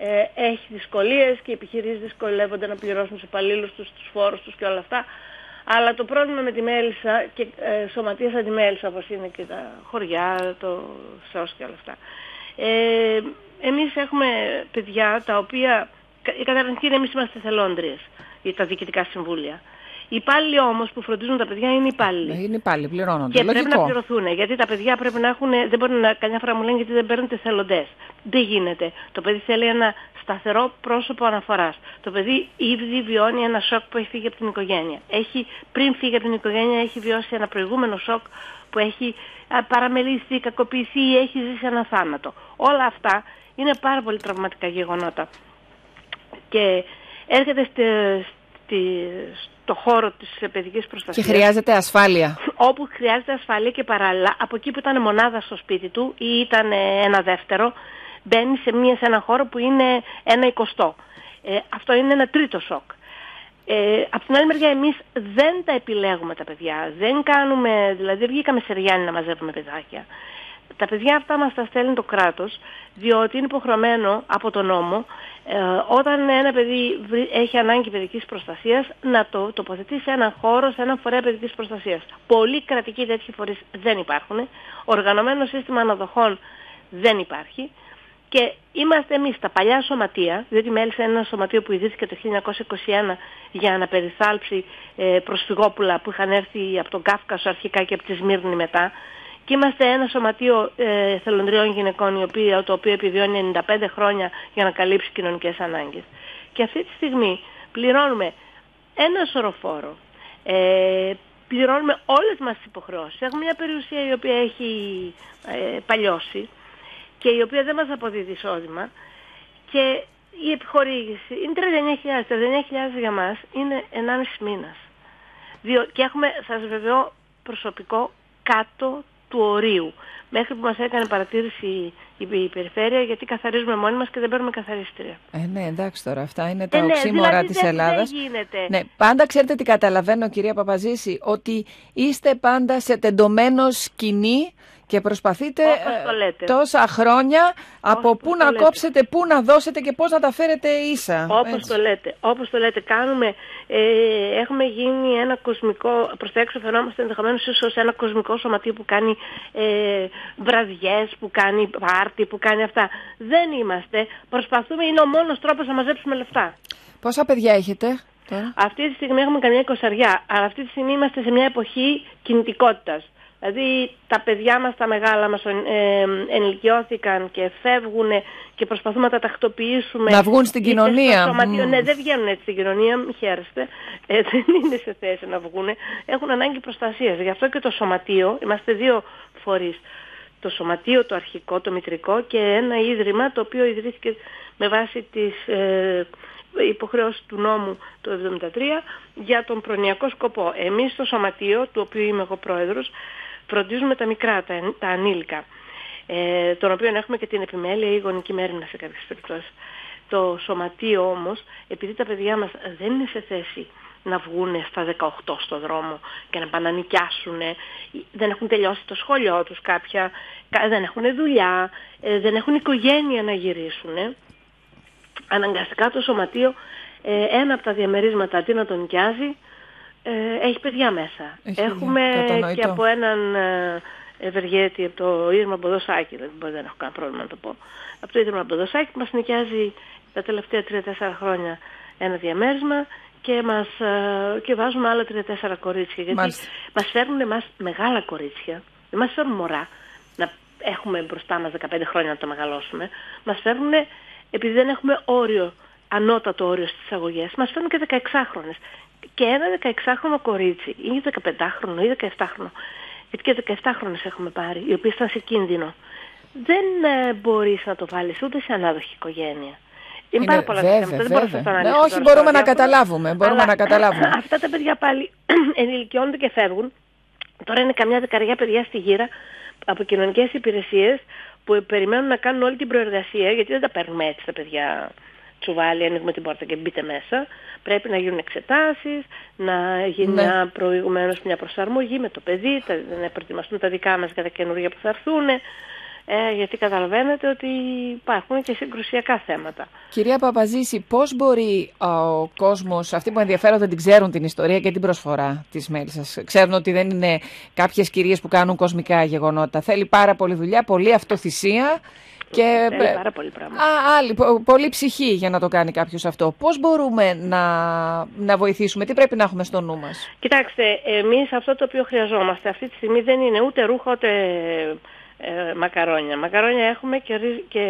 ε, έχει δυσκολίες και οι επιχειρήσεις δυσκολεύονται να πληρώσουν τους υπαλλήλους τους, τους φόρους τους και όλα αυτά. Αλλά το πρόβλημα με τη μέλισσα και ε, σωματείας αντιμέλισσα όπως είναι και τα χωριά, το ΣΟΣ και όλα αυτά. Ε, εμείς έχουμε παιδιά τα οποία, κα- η καταρχήν είναι εμείς είμαστε θελόντριες για τα διοικητικά συμβούλια. Οι υπάλληλοι όμως που φροντίζουν τα παιδιά είναι υπάλληλοι. Είναι πάλι, πληρώνονται. Και πρέπει να Λογικό. πληρωθούν. Γιατί τα παιδιά πρέπει να έχουν. Δεν μπορεί να. Καμιά φορά μου λένε γιατί δεν παίρνετε θελοντέ. Δεν γίνεται. Το παιδί θέλει ένα σταθερό πρόσωπο αναφοράς. Το παιδί ήδη βιώνει ένα σοκ που έχει φύγει από την οικογένεια. Έχει, πριν φύγει από την οικογένεια έχει βιώσει ένα προηγούμενο σοκ που έχει α, παραμελήσει, κακοποιηθεί ή έχει ζήσει ένα θάνατο. Όλα αυτά είναι πάρα πολύ τραυματικά γεγονότα. Και έρχεται στη, στη, στο χώρο της ε, παιδικής Και προστασίας χρειάζεται ασφάλεια. όπου χρειάζεται ασφαλή και παράλληλα από εκεί που ήταν μονάδα στο σπίτι του ή ήταν ε, ένα δεύτερο μπαίνει σε, μία, σε ένα χώρο που είναι ένα εικοστό. Ε, αυτό είναι ένα τρίτο σοκ. Ε, από την άλλη μεριά εμείς δεν τα επιλέγουμε τα παιδιά. Δεν κάνουμε, δηλαδή δεν βγήκαμε σε Ριάννη να μαζεύουμε παιδάκια. Τα παιδιά αυτά μας τα στέλνει το κράτος διότι είναι υποχρεωμένο από τον νόμο ε, όταν ένα παιδί βρει- έχει ανάγκη παιδικής προστασίας να το τοποθετεί σε έναν χώρο, σε έναν φορέα παιδικής προστασίας. Πολλοί κρατικοί τέτοιοι φορείς δεν υπάρχουν. Οργανωμένο σύστημα αναδοχών δεν υπάρχει. Και είμαστε εμείς τα παλιά σωματεία, διότι μέλησα ένα σωματείο που ιδρύθηκε το 1921 για να περιθάλψει ε, προσφυγόπουλα που είχαν έρθει από τον Κάφκασο αρχικά και από τη Σμύρνη μετά Και είμαστε ένα σωματείο ε, θελοντριών γυναικών, η οποία, το οποίο επιβιώνει 95 χρόνια για να καλύψει κοινωνικές ανάγκες. Και αυτή τη στιγμή πληρώνουμε ένα σωροφόρο, ε, πληρώνουμε όλες μας τις υποχρεώσεις. Έχουμε μια περιουσία η οποία έχει ε, παλιώσει και η οποία δεν μας αποδίδει εισόδημα και η επιχορήγηση είναι 39.000. 39.000 για μας είναι 1,5 μήνας. Διό, και έχουμε, σας βεβαιώ, προσωπικό κάτω του ορίου. Μέχρι που μας έκανε παρατήρηση η, η περιφέρεια γιατί καθαρίζουμε μόνοι μας και δεν παίρνουμε καθαρίστρια. Ε, ναι, εντάξει τώρα, αυτά είναι τα Ε, ναι, οξύμορα δηλαδή της δεν- Ελλάδας. δεν γίνεται. Ναι, πάντα ξέρετε τι καταλαβαίνω κυρία Παπαζήση, ότι είστε πάντα σε τεντωμένο σκηνή και προσπαθείτε Όπως ε, το λέτε. τόσα χρόνια από πού να λέτε. κόψετε, πού να δώσετε και πώς να τα φέρετε ίσα. Όπως Έτσι. το λέτε, όπως το λέτε, κάνουμε, ε, έχουμε γίνει ένα κοσμικό, προς τα έξω φαινόμαστε ενδεχομένως ίσως ένα κοσμικό σωματείο που κάνει ε, βραδιές, που κάνει πάρτι, που κάνει αυτά. Δεν είμαστε, προσπαθούμε, είναι ο μόνος τρόπος να μαζέψουμε λεφτά. Πόσα παιδιά έχετε τώρα; Αυτή τη στιγμή έχουμε καμιά εικοσαριά, αλλά αυτή τη στιγμή είμαστε σε μια εποχή κινητικότητας. Δηλαδή τα παιδιά μας, τα μεγάλα μας ε, ενηλικιώθηκαν και φεύγουν και προσπαθούμε να τα τακτοποιήσουμε. Να βγουν στην είτε κοινωνία. στο σωματείο. Μμμ. Ναι, δεν βγαίνουν έτσι στην κοινωνία, μην χαίρεστε. Ε, δεν είναι σε θέση να βγουν. Έχουν ανάγκη προστασίας. Γι' αυτό και το σωματείο, είμαστε δύο φορείς. Το σωματείο, το αρχικό, το μητρικό και ένα ίδρυμα το οποίο ιδρύθηκε με βάση τις ε, υποχρεώσεις του νόμου το 1973 για τον προνοιακό σκοπό. Εμείς στο σωματείο, του οποίου είμαι εγώ πρόεδρος, φροντίζουμε τα μικρά, τα, τα ανήλικα, ε, των οποίων έχουμε και την επιμέλεια ή γονική μέρημνα σε κάποιες περιπτώσεις. Το σωματείο όμως, επειδή τα παιδιά μας δεν είναι σε θέση να βγουν στα 18 στο δρόμο και να πάνε να νοικιάσουν, δεν έχουν τελειώσει το σχολείο τους κάποια, κα- δεν έχουν δουλειά, ε, δεν έχουν οικογένεια να γυρίσουν, αναγκαστικά το σωματείο ε, ένα από τα διαμερίσματα αντί να τον νοικιάζει ε, έχει παιδιά μέσα. Έχει Έχουμε παιδιά, και κατανοητό. από έναν ε, ευεργέτη από το Ίδρυμα Μποδοσάκη, δηλαδή μπορεί, δεν έχω κανένα πρόβλημα να το πω, από το Ίδρυμα Μποδοσάκη που μας νοικιάζει τα τελευταία 3-4 χρόνια ένα διαμέρισμα και, μας, ε, και βάζουμε άλλα 3-4 κορίτσια. Γιατί Μάλιστα. μας φέρνουν εμάς μεγάλα κορίτσια, δεν μας φέρνουν μωρά, να έχουμε μπροστά μας 15 χρόνια να το μεγαλώσουμε, μας φέρνουν, επειδή δεν έχουμε όριο, ανώτατο όριο στις εισαγωγές, μας φέρνουν και 16χρονες. Και ένα 16χρονο κορίτσι, ή 15χρονο ή 17χρονο, γιατί και 17χρονες έχουμε πάρει, οι οποίες ήταν σε κίνδυνο, δεν ε, μπορείς να το βάλεις ούτε σε ανάδοχη οικογένεια. Είναι, πάρα πολλά τα βέβαια, θέματα, δεν μπορώ να σας τα βέβαια. αναλύσω Ναι, όχι, τώρα μπορούμε στο να ραδιόφωνο. καταλάβουμε, μπορούμε Αλλά να καταλάβουμε. Αυτά τα παιδιά πάλι ενηλικιώνονται και φεύγουν. Τώρα είναι καμιά δεκαριά παιδιά στη γύρα από κοινωνικές υπηρεσίες που περιμένουν να κάνουν όλη την προεργασία, γιατί δεν τα παίρνουμε έτσι τα παιδιά τσουβάλι, ανοίγουμε την πόρτα και μπείτε μέσα. Πρέπει να γίνουν εξετάσεις, να γίνει Ναι. μια προηγουμένως μια προσαρμογή με το παιδί, τα, να προετοιμαστούν τα δικά μας για τα καινούργια που θα έρθουν. Ε, γιατί καταλαβαίνετε ότι υπάρχουν και συγκρουσιακά θέματα. Κυρία Παπαζήση, πώς μπορεί α, ο κόσμος, αυτοί που ενδιαφέρονται την ξέρουν την ιστορία και την προσφορά της Μέλισσας. Ξέρουν ότι δεν είναι κάποιες κυρίες που κάνουν κοσμικά γεγονότα. Θέλει πάρα πολύ δουλειά, πολλή αυτοθυσία και Θέλει πάρα πολύ πράγμα. Α, άλλη, πο- πολύ ψυχή για να το κάνει κάποιος αυτό. Πώς μπορούμε να, να βοηθήσουμε, τι πρέπει να έχουμε στο νου μας; Κοιτάξτε, εμείς αυτό το οποίο χρειαζόμαστε αυτή τη στιγμή δεν είναι ούτε ρούχα ούτε ε, μακαρόνια. Μακαρόνια έχουμε και, ρι- και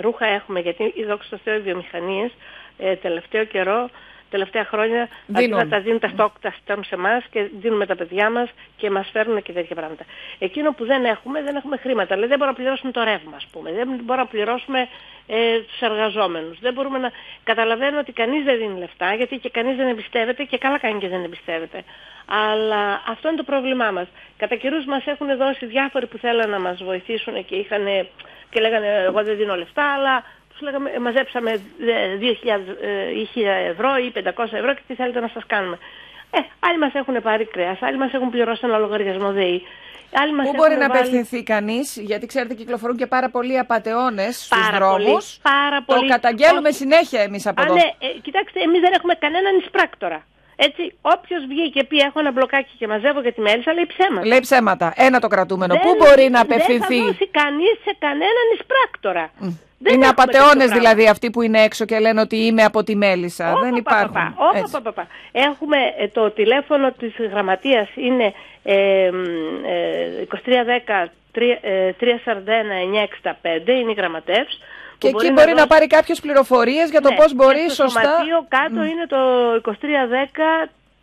ρούχα έχουμε γιατί η δόξα τω Θεώ οι βιομηχανίες ε, τελευταίο καιρό, τελευταία χρόνια αντί Δίνουν. να τα δίνουν τα στόκ, τα στέλνουν σε εμάς και δίνουμε τα παιδιά μας και μας φέρνουν και τέτοια πράγματα. Εκείνο που δεν έχουμε, δεν έχουμε χρήματα. Δηλαδή δεν μπορούμε να πληρώσουμε το ρεύμα, ας πούμε. Δεν μπορούμε να πληρώσουμε ε, τους εργαζόμενους. Δεν μπορούμε να... Καταλαβαίνω ότι κανείς δεν δίνει λεφτά, γιατί και κανείς δεν εμπιστεύεται και καλά κάνει και δεν εμπιστεύεται. Αλλά αυτό είναι το πρόβλημά μας. Κατά καιρούς μας έχουν δώσει διάφοροι που θέλουν να μας βοηθήσουν και, είχαν, και λέγανε εγώ δεν δίνω λεφτά, αλλά τους λέγαμε «Ε, μαζέψαμε ε, 2.000 ε, ή 1.000 ευρώ ή 500 ευρώ και τι θέλετε να σας κάνουμε. Ε, άλλοι μας έχουν πάρει κρέας, άλλοι μας έχουν πληρώσει ένα λογαριασμό ΔΕΗ. Άλλοι μας Πού μπορεί έχουν να βάλει- απευθυνθεί κανείς, γιατί ξέρετε κυκλοφορούν και πάρα πολλοί απατεώνες στους Πάρα δρόμους. πολύ, πάρα Το πολύ. καταγγέλουμε Όχι. συνέχεια εμείς από Α, εδώ. ναι, ε, κοιτάξτε, εμείς δεν έχουμε κανέναν εισπράκτορα. Έτσι, όποιος βγει και πει έχω ένα μπλοκάκι και μαζεύω για τη μέλισσα, λέει ψέματα. Λέει ψέματα. Ένα το κρατούμενο. Δεν- Πού μπορεί να Δεν απευθυνθεί; θα δώσει κανείς σε κανέναν εισπράκτορα. Δεν είναι έχουμε απαταιώνες τέτοιο πράγμα. δηλαδή αυτοί που είναι έξω και λένε ότι είμαι από τη Μέλισσα. Όπα, Δεν πα, υπάρχουν. πα, πα. Όπα, Έτσι. πα, πα, πα. Έχουμε ε, το τηλέφωνο της γραμματείας είναι ε, μ, ε, 2310 τρία- ε, 341 965, είναι η γραμματεύς. Και εκεί μπορεί να πάρει κάποιε πληροφορίες για το Ναι, πώς και μπορείς στο σωστά. σωματείο κάτω είναι το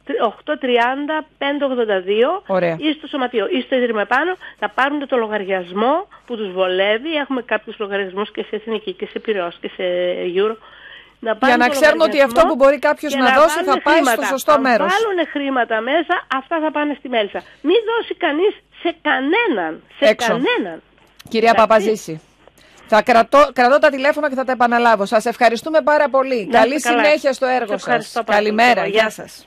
2310 830 582 Ωραία. ή στο σωματείο ή στο ίδρυμα επάνω θα πάρουν το λογαριασμό που τους βολεύει. Έχουμε κάποιους λογαριασμούς και σε εθνική και σε πυρός και σε euro. Να Για πάρουν να το ξέρουν ότι λογαριασμό αυτό που μπορεί κάποιος και να δώσει βάλουν θα πάει στο χρήματα. σωστό Αν μέρος. βάλουν χρήματα μέσα, αυτά θα πάνε στη Μέλισσα. Μην δώσει κανείς σε κανέναν. Σε Έξω. κανέναν. Κυρία Εντάξει. Παπαζήση. Θα κρατώ, κρατώ τα τηλέφωνα και θα τα επαναλάβω. Σας ευχαριστούμε πάρα πολύ. Να Καλή είστε καλά. συνέχεια στο Σας έργο ευχαριστώ σας. πάρα πολύ. Καλημέρα. Γεια Γεια σας.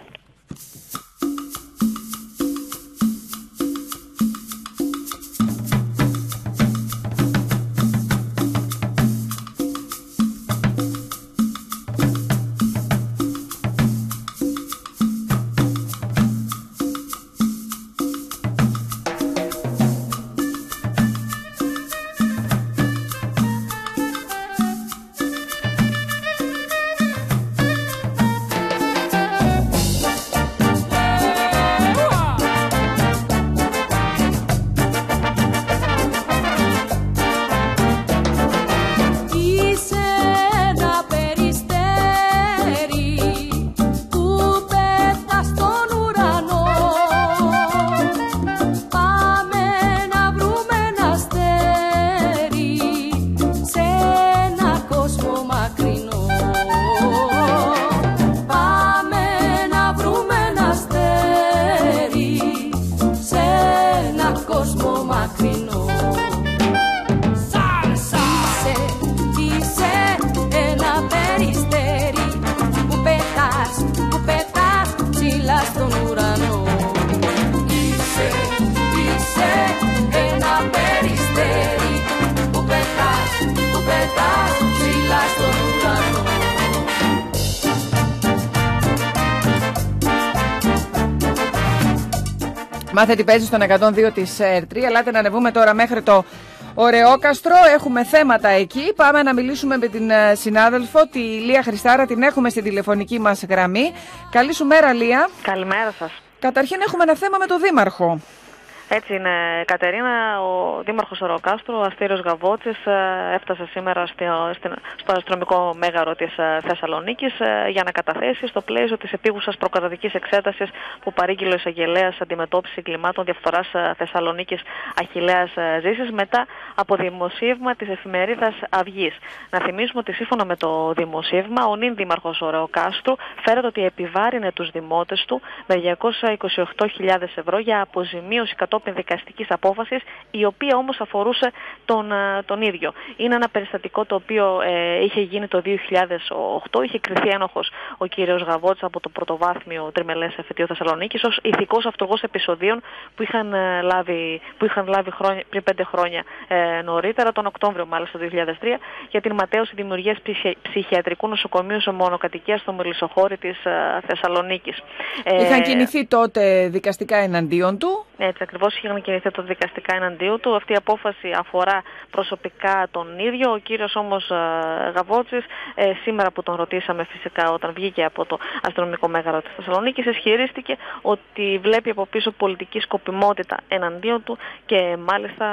Μάθε τι παίζεις στον 102 της ΕΡΤ3. Ελάτε να ανεβούμε τώρα μέχρι το Ωρεόκαστρο. Έχουμε θέματα εκεί. Πάμε να μιλήσουμε με την ε, συνάδελφο, τη Λία Χριστάρα. Την έχουμε στην τηλεφωνική μας γραμμή. Καλή σου μέρα, Λία. Καλημέρα σας. Καταρχήν έχουμε ένα θέμα με τον Δήμαρχο. Έτσι είναι, Κατερίνα. Ο Δήμαρχος Οροκάστρου, ο Αστήριος Γαβότσης, ε, έφτασε σήμερα στο, στην- στο αστυνομικό μέγαρο της ε, Θεσσαλονίκης ε, για να καταθέσει στο πλαίσιο της επίγουσας προκαταδικής εξέτασης που παρήγγειλε ο εισαγγελέας αντιμετώπιση κλιμάτων διαφθοράς ε, Θεσσαλονίκης Αχιλέας ε, Ζήσης μετά από δημοσίευμα της εφημερίδας Αυγής. Να θυμίσουμε ότι σύμφωνα με το δημοσίευμα, ο νυν Δήμαρχος Οροκάστρου φέρεται ότι επιβάρυνε τους δημότες του με 228.000 ευρώ για αποζημίωση κατόπιν δικαστικής απόφασης, η οποία όμως αφορούσε τον, ε, τον ίδιο. Είναι ένα περιστατικό το οποίο ε, είχε γίνει το 2008, είχε κριθεί ένοχος ο κύριος Γαβότς από το πρωτοβάθμιο τριμελές εφετείο Θεσσαλονίκης ως ηθικός αυτογός επεισοδίων που είχαν ε, λάβει, που είχαν λάβει χρόνια, πριν πέντε χρόνια ε, νωρίτερα, τον Οκτώβριο μάλιστα το 2003, για την ματέωση δημιουργίας ψυχι- ψυχιατρικού νοσοκομείου σε μονοκατοικία στο Μελισσοχώρι της ε, Θεσσαλονίκης. Ε, Είχαν κινηθεί τότε δικαστικά εναντίον του; Έτσι ακριβώς είχαν κινηθεί το δικαστικά εναντίον του. Αυτή η απόφαση αφορά προσωπικά τον ίδιο. Ο κύριος όμως ε, Γαβότσης, ε, σήμερα που τον ρωτήσαμε φυσικά όταν βγήκε από το αστυνομικό μέγαρο της Θεσσαλονίκης, ισχυρίστηκε ότι βλέπει από πίσω πολιτική σκοπιμότητα εναντίον του και μάλιστα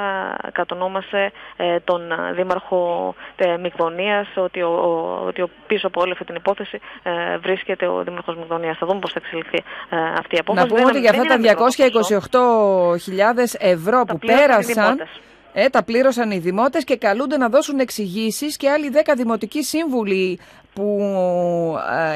κατονόμασε ε, τον ε, δήμαρχο ε, Μυγδονίας ότι ο, ο- ότι ο πίσω από όλη αυτή την υπόθεση ε, βρίσκεται ο δήμαρχος Μυγδονίας. Θα δούμε πώς θα εξελιχθεί ε, αυτή η απόφαση. Να πούμε Δεν- ότι για δεν αυτά είναι μικρό ποσό. τα 228.000 ευρώ που πλήρωσαν οι πέρασαν. δημότες. Ε, τα πλήρωσαν οι δημότες και καλούνται να δώσουν εξηγήσεις και άλλοι 10 δημοτικοί σύμβουλοι που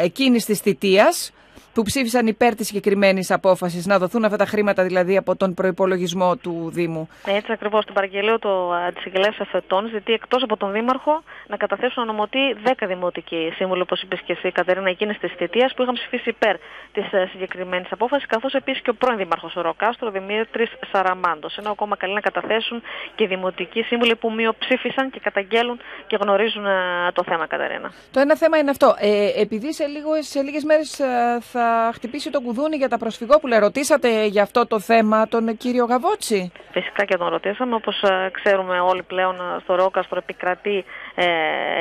ε, εκείνης της θητείας που ψήφισαν υπέρ της συγκεκριμένης απόφασης να δοθούν αυτά τα χρήματα δηλαδή από τον προϋπολογισμό του Δήμου. Έτσι ακριβώς. Στην παραγγελία του Αντισυγγελέα Εφετών ζητεί εκτός από τον Δήμαρχο να καταθέσουν ονομωτή 10 δημοτικοί σύμβουλοι, όπως είπες και εσύ, Κατερίνα, εκείνης της θητείας που είχαν ψηφίσει υπέρ της συγκεκριμένης απόφασης, καθώς επίσης και ο πρώην Δήμαρχος Ροκάστρο, Δημήτρης Σαραμάντος. Ενώ ακόμα καλεί να καταθέσουν και δημοτικοί σύμβουλοι που μειοψήφισαν και καταγγέλουν και γνωρίζουν ε, το θέμα, Κατερίνα. Το ένα θέμα είναι αυτό. Ε, επειδή σε, λίγο, σε λίγες μέρες ε, θα χτυπήσει το κουδούνι για τα προσφυγόπουλα. Ρωτήσατε για αυτό το θέμα τον κύριο Γαβότσι. Φυσικά και τον ρωτήσαμε. Όπως ε, ξέρουμε όλοι πλέον ε, στο Ρόκαστρο επικρατεί ε,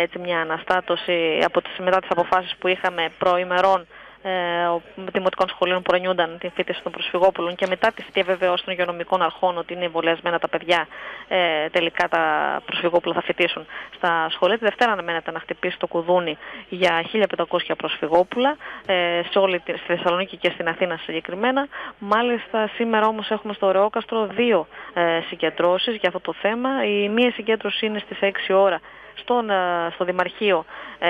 έτσι μια αναστάτωση από τις, μετά τις αποφάσεις που είχαμε προημερών ε, ο- δημοτικών σχολείων που αρνιούνταν την φίτηση των προσφυγόπουλων και μετά τη διαβεβαιώση των υγειονομικών αρχών ότι είναι εμβολιασμένα τα παιδιά, ε, τελικά τα προσφυγόπουλα θα φοιτήσουν στα σχολεία. Τη Δευτέρα αναμένεται να χτυπήσει το κουδούνι για 1500 προσφυγόπουλα ε, σε όλη τη στη Θεσσαλονίκη και στην Αθήνα συγκεκριμένα. Μάλιστα σήμερα όμως έχουμε στο Ρεόκαστρο δύο ε, συγκεντρώσεις για αυτό το θέμα. Η μία συγκέντρωση είναι στις 6 ώρα στον, ε, στο Δημαρχείο. Ε,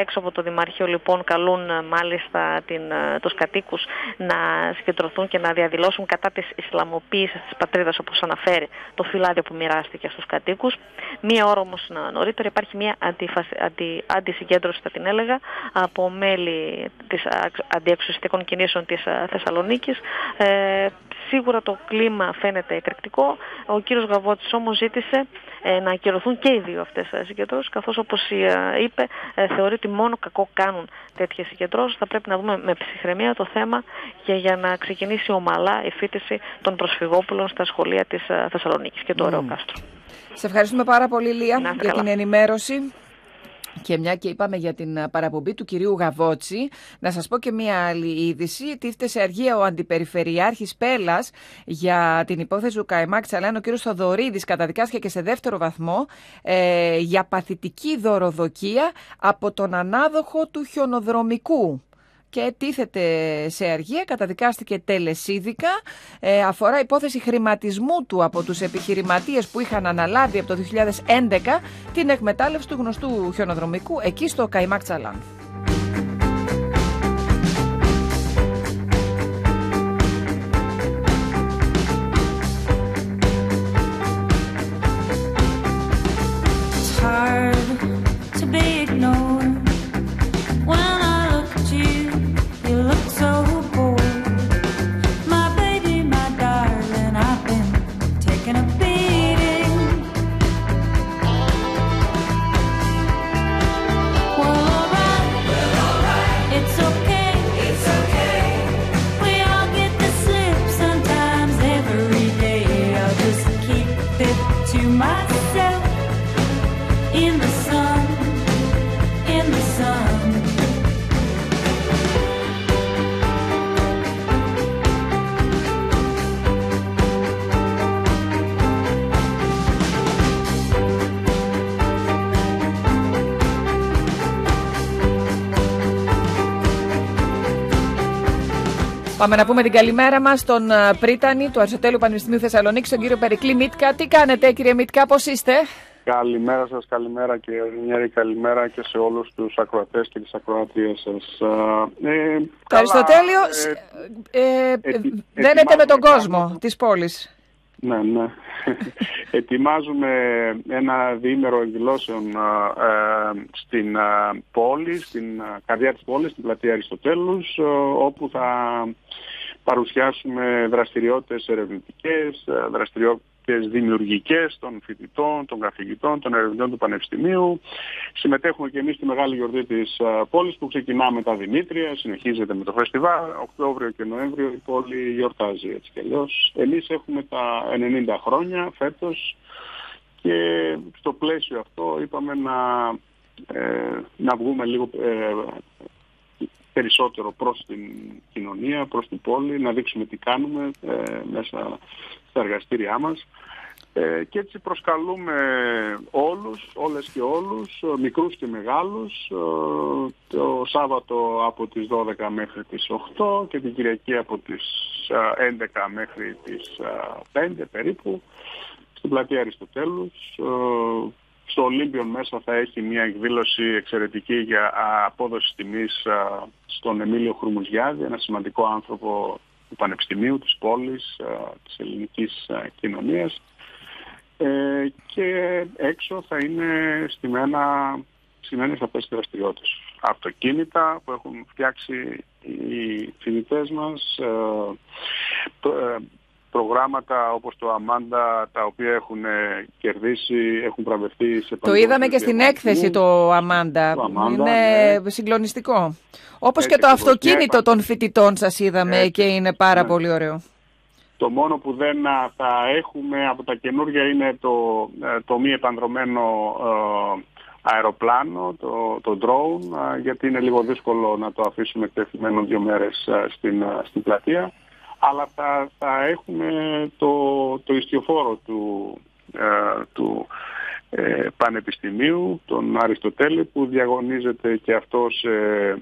έξω από το Δημαρχείο λοιπόν καλούν ε, μάλιστα την, ε, τους κατοίκους να συγκεντρωθούν και να διαδηλώσουν κατά της Ισλαμοποίησης της πατρίδας όπως αναφέρει το φυλάδιο που μοιράστηκε στους κατοίκους. Μία ώρα όμως να- νωρίτερα υπάρχει μια αντιφασι- αντι, αντισυγκέντρωση θα την έλεγα από μέλη της α- αντιεξουσιστικών κινήσεων της α, Θεσσαλονίκης. Ε, σίγουρα το κλίμα φαίνεται εκρηκτικό. Ο κύριος Γαβώτης όμως ζήτησε ε, να ακυρωθούν και οι δύο αυτές ε, συγκεντρώσεις καθώς όπως ε, είπε ε, θεωρεί ότι μόνο κακό κάνουν τέτοιες συγκεντρώσεις. Θα πρέπει να δούμε με ψυχραιμία το θέμα και για να ξεκινήσει ομαλά η φίτηση των προσφυγόπουλων στα σχολεία της ε, Θεσσαλονίκης και του Μμμ. mm. Κάστρο. Σε ευχαριστούμε πάρα πολύ, Λία, Να είστε για καλά. την ενημέρωση. Και μια και είπαμε για την α, παραπομπή του κυρίου Γαβότσι, να σας πω και μια άλλη είδηση. Τίθεται σε αργία ο Αντιπεριφερειάρχης Πέλας για την υπόθεση του Καϊμάκ Τσαλάν. Ο κύριος Θοδωρίδης καταδικάστηκε και σε δεύτερο βαθμό ε, για παθητική δωροδοκία από τον ανάδοχο του χιονοδρομικού και τίθεται σε αργία, καταδικάστηκε τελεσίδικα. Ε, αφορά υπόθεση χρηματισμού του από τους επιχειρηματίες που είχαν αναλάβει από το 2011 την εκμετάλλευση του γνωστού χιονοδρομικού εκεί στο Καϊμάκ Τσαλάν. Πάμε να πούμε την καλημέρα μας στον α, Πρίτανη του Αριστοτέλειου Πανεπιστημίου Θεσσαλονίκη, τον κύριο Περικλή Μίτκα. Τι κάνετε κύριε Μίτκα, πώς είστε; Καλημέρα σας, καλημέρα και Ρινιέρη, καλημέρα και σε όλους τους ακροατές και τις ακροατίες σας. Ε, Το Αριστοτέλειο ε, ε, ε, ετι- δένεται με τον ετοιμάζουμε κόσμο της πόλης. Ναι, ναι. Ετοιμάζουμε ένα διήμερο εκδηλώσεων α, ε, στην α, πόλη, στην α, καρδιά της πόλης, στην πλατεία Αριστοτέλους, α, όπου θα παρουσιάσουμε δραστηριότητες ερευνητικές, α, δραστηριότητες δημιουργικές των φοιτητών, των καθηγητών, των ερευνητών του Πανεπιστημίου. Συμμετέχουμε και εμείς στη μεγάλη γιορτή της α, πόλης που ξεκινά με τα Δημήτρια, συνεχίζεται με το φεστιβάλ. Οκτώβριο και Νοέμβριο η πόλη γιορτάζει έτσι κι αλλιώς. Εμείς έχουμε τα 90 χρόνια φέτος και στο πλαίσιο αυτό είπαμε να, ε, να βγούμε λίγο ε, περισσότερο προς την κοινωνία, προς την πόλη, να δείξουμε τι κάνουμε ε, μέσα στα εργαστήριά μας. Ε, και έτσι προσκαλούμε όλους, όλες και όλους, ε, μικρούς και μεγάλους, ε, το Σάββατο από τις 12 μέχρι τις 8 και την Κυριακή από τις ε, 11 μέχρι τις ε, 5 περίπου, στην πλατεία Αριστοτέλους. Ε, Στο Ολύμπιον μέσα θα έχει μια εκδήλωση εξαιρετική για α, απόδοση τιμής α, στον Εμίλιο Χρουμουζιάδη, ένα σημαντικό άνθρωπο του Πανεπιστημίου, της πόλης, α, της ελληνικής α, κοινωνίας. Ε, και έξω θα είναι στημένα, στημένες αυτές τις δραστηριότητες. Αυτοκίνητα που έχουν φτιάξει οι φοιτητές μας, ε, προ- ε, προγράμματα όπως το Αμάντα τα οποία έχουν ε, κερδίσει, έχουν βραβευτεί σε Το είδαμε και παγκόσμιους στην διαγωνισμούς. έκθεση το Αμάντα. Το Αμάντα, είναι ναι. συγκλονιστικό. Όπως Έτσι και το ακριβώς. αυτοκίνητο Ναι, των φοιτητών σας είδαμε Έτσι. και είναι πάρα Ναι. πολύ ωραίο. Το μόνο που δεν α, θα έχουμε από τα καινούργια είναι το, ε, το μη επανδρομένο ε, αεροπλάνο, το, το drone, α, γιατί είναι λίγο δύσκολο να το αφήσουμε εκτεθειμένο δύο μέρες α, στην, α, στην πλατεία. Αλλά θα, θα έχουμε το, το ιστιοφόρο του, ε, του ε, Πανεπιστημίου, τον Αριστοτέλη, που διαγωνίζεται και αυτός ε,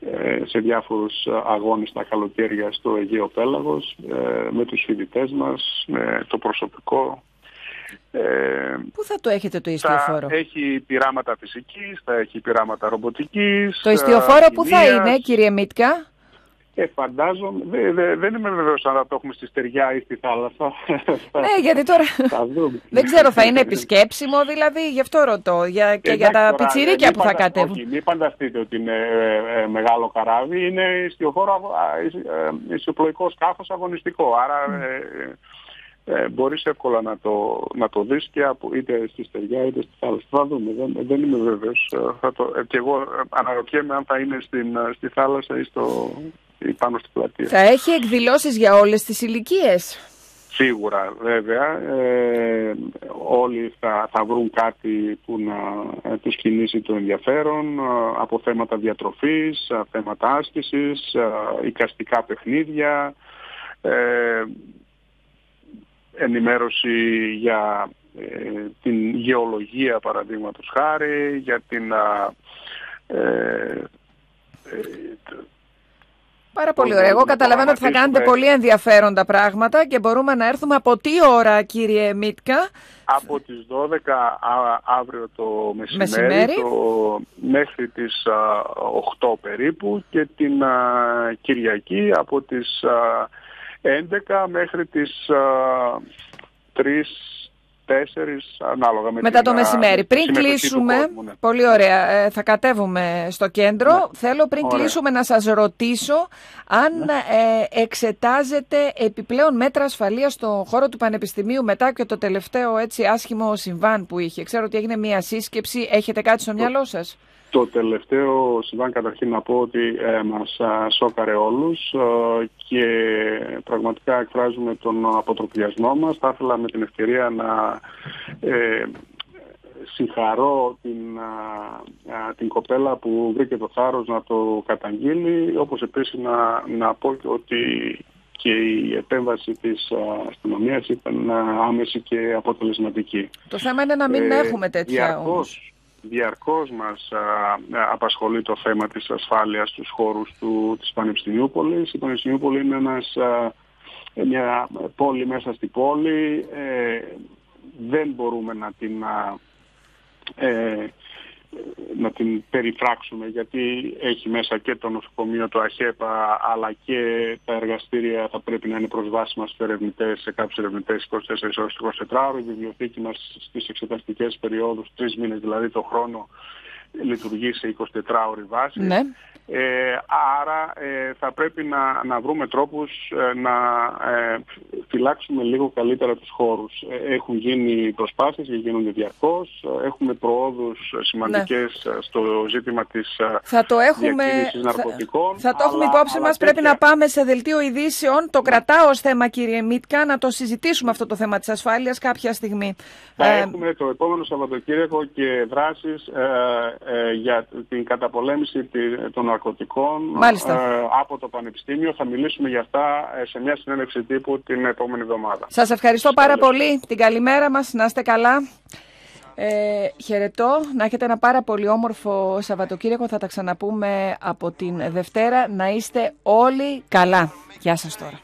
ε, σε διάφορους αγώνες τα καλοκαίρια στο Αιγαίο Πέλαγος ε, με τους φοιτητές μας, με το προσωπικό. Ε, Πού θα το έχετε το θα ιστιοφόρο; έχει πειράματα φυσικής, θα έχει πειράματα ρομποτικής. Το ιστιοφόρο ε, που θα χημείας. είναι, κύριε Μίτκα; Ε, φαντάζομαι, δε- δε- δεν είμαι βεβαίως αν θα το έχουμε στη στεριά ή στη θάλασσα. Ναι, γιατί τώρα Θα δούμε. δεν ξέρω, θα είναι επισκέψιμο δηλαδή, γι' αυτό ρωτώ. Για, και για Εντάξει, τα τώρα, πιτσιρίκια μην που θα φαντα- κατέβουν. Όχι, μην φανταστείτε ότι είναι ε, ε, μεγάλο καράβι, είναι ιστιοφόρο, αγω- α, ισ- ε, ιστιοπλοϊκό σκάφος αγωνιστικό. Άρα ε, ε, μπορείς εύκολα να το, να το δεις και από, είτε στη στεριά είτε στη θάλασσα. Θα δούμε, δεν, δεν είμαι βέβαιος. Ε, Θα το, ε, και εγώ ε, αναρωτιέμαι αν θα είναι στην, ε, στη θάλασσα ή, στο, ή πάνω στην πλατεία. Θα έχει εκδηλώσεις για όλες τις ηλικίες; Σίγουρα βέβαια ε, όλοι θα, θα βρουν κάτι που να ε, τους κινήσει το ενδιαφέρον ε, από θέματα διατροφής, ε, θέματα άσκησης, ε, οικαστικά παιχνίδια, ε, ενημέρωση για ε, την γεωλογία παραδείγματος χάρη, για την α, ε, Πάρα πολύ Πώς ωραία. Εγώ μπορούμε να καταλαβαίνω ότι θα κάνετε προγραμματίσουμε- πολύ ενδιαφέροντα πράγματα και μπορούμε να έρθουμε από τι ώρα, κύριε Μίτκα; από τις 12 α- αύριο το μεσημέρι, Μεσημέρι. Το, μέχρι τις α, 8 περίπου και την α, Κυριακή από τις α, 11 μέχρι τις α, 3 τέσσερις ανάλογα με Μετά την, το α, μεσημέρι. τη Πριν συμμετοχή του κλείσουμε, κόσμου, ναι. πολύ ωραία, ε, θα κατέβουμε στο κέντρο. Θέλω πριν Ωραία. κλείσουμε να σας ρωτήσω αν ε, εξετάζετε επιπλέον μέτρα ασφαλείας στον χώρο του Πανεπιστημίου μετά και το τελευταίο έτσι άσχημο συμβάν που είχε. Ξέρω ότι έγινε μια σύσκεψη. Έχετε κάτι στο μυαλό σας; Το τελευταίο συμβάν καταρχήν να πω ότι ε, μας α, σόκαρε όλους ε, και πραγματικά εκφράζουμε τον αποτροπιασμό μας. Θα ήθελα με την ευκαιρία να ε, συγχαρώ την, α, α, την κοπέλα που βρήκε το θάρρος να το καταγγείλει, όπως επίσης να, να πω και ότι και η επέμβαση της α, αστυνομίας ήταν α, άμεση και αποτελεσματική. Το θέμα είναι να μην Ε, έχουμε τέτοια όμως. Διαρκώς, διαρκώς μας α, α, απασχολεί το θέμα της ασφάλειας στους χώρους του, της Πανεπιστημιούπολης. Η Πανεπιστημιούπολη είναι ένας, α, μια πόλη μέσα στην πόλη. Ε, δεν μπορούμε να την, α, ε, να την περιφράξουμε γιατί έχει μέσα και το νοσοκομείο, το ΑΧΕΠΑ αλλά και τα εργαστήρια θα πρέπει να είναι προσβάσιμα στους ερευνητές, σε κάποιους ερευνητές 24 ώρες το 24 ώρο. Η βιβλιοθήκη μας στις εξεταστικές περιόδους, τρεις μήνες δηλαδή το χρόνο, λειτουργεί σε 24 ώρη βάση. Ναι. Ε, άρα ε, θα πρέπει να, να βρούμε τρόπους ε, να ε, φυλάξουμε λίγο καλύτερα τους χώρους. Ε, έχουν γίνει προσπάθειες και γίνονται διαρκώς. Ε, Έχουμε προόδους ε, σημαντικές ε, στο ζήτημα της ε, Θα το έχουμε, διακίνησης θα, ναρκωτικών. θα το έχουμε αλλά- υπόψη αλλά μας. Πρέπει τέτοια- να πάμε σε δελτίο ειδήσεων. Το κρατάω ως θέμα κύριε Μίτκα, να το συζητήσουμε αυτό το θέμα της ασφάλειας κάποια στιγμή. Θα Ε, έχουμε το επόμενο Σαββατοκύριακο και δράσεις ε, ε, για την καταπολέμηση τη- των ναρκωτικών Μάλιστα. ε, από το Πανεπιστήμιο. Θα μιλήσουμε για αυτά ε, σε μια συνέντευξη τύπου την επόμενη εβδομάδα. Σας ευχαριστώ πάρα πολύ. Την καλημέρα μας. Να είστε καλά. Ε, χαιρετώ. Να έχετε ένα πάρα πολύ όμορφο Σαββατοκύριακο. Θα τα ξαναπούμε από την Δευτέρα. Να είστε όλοι καλά. Γεια σας τώρα.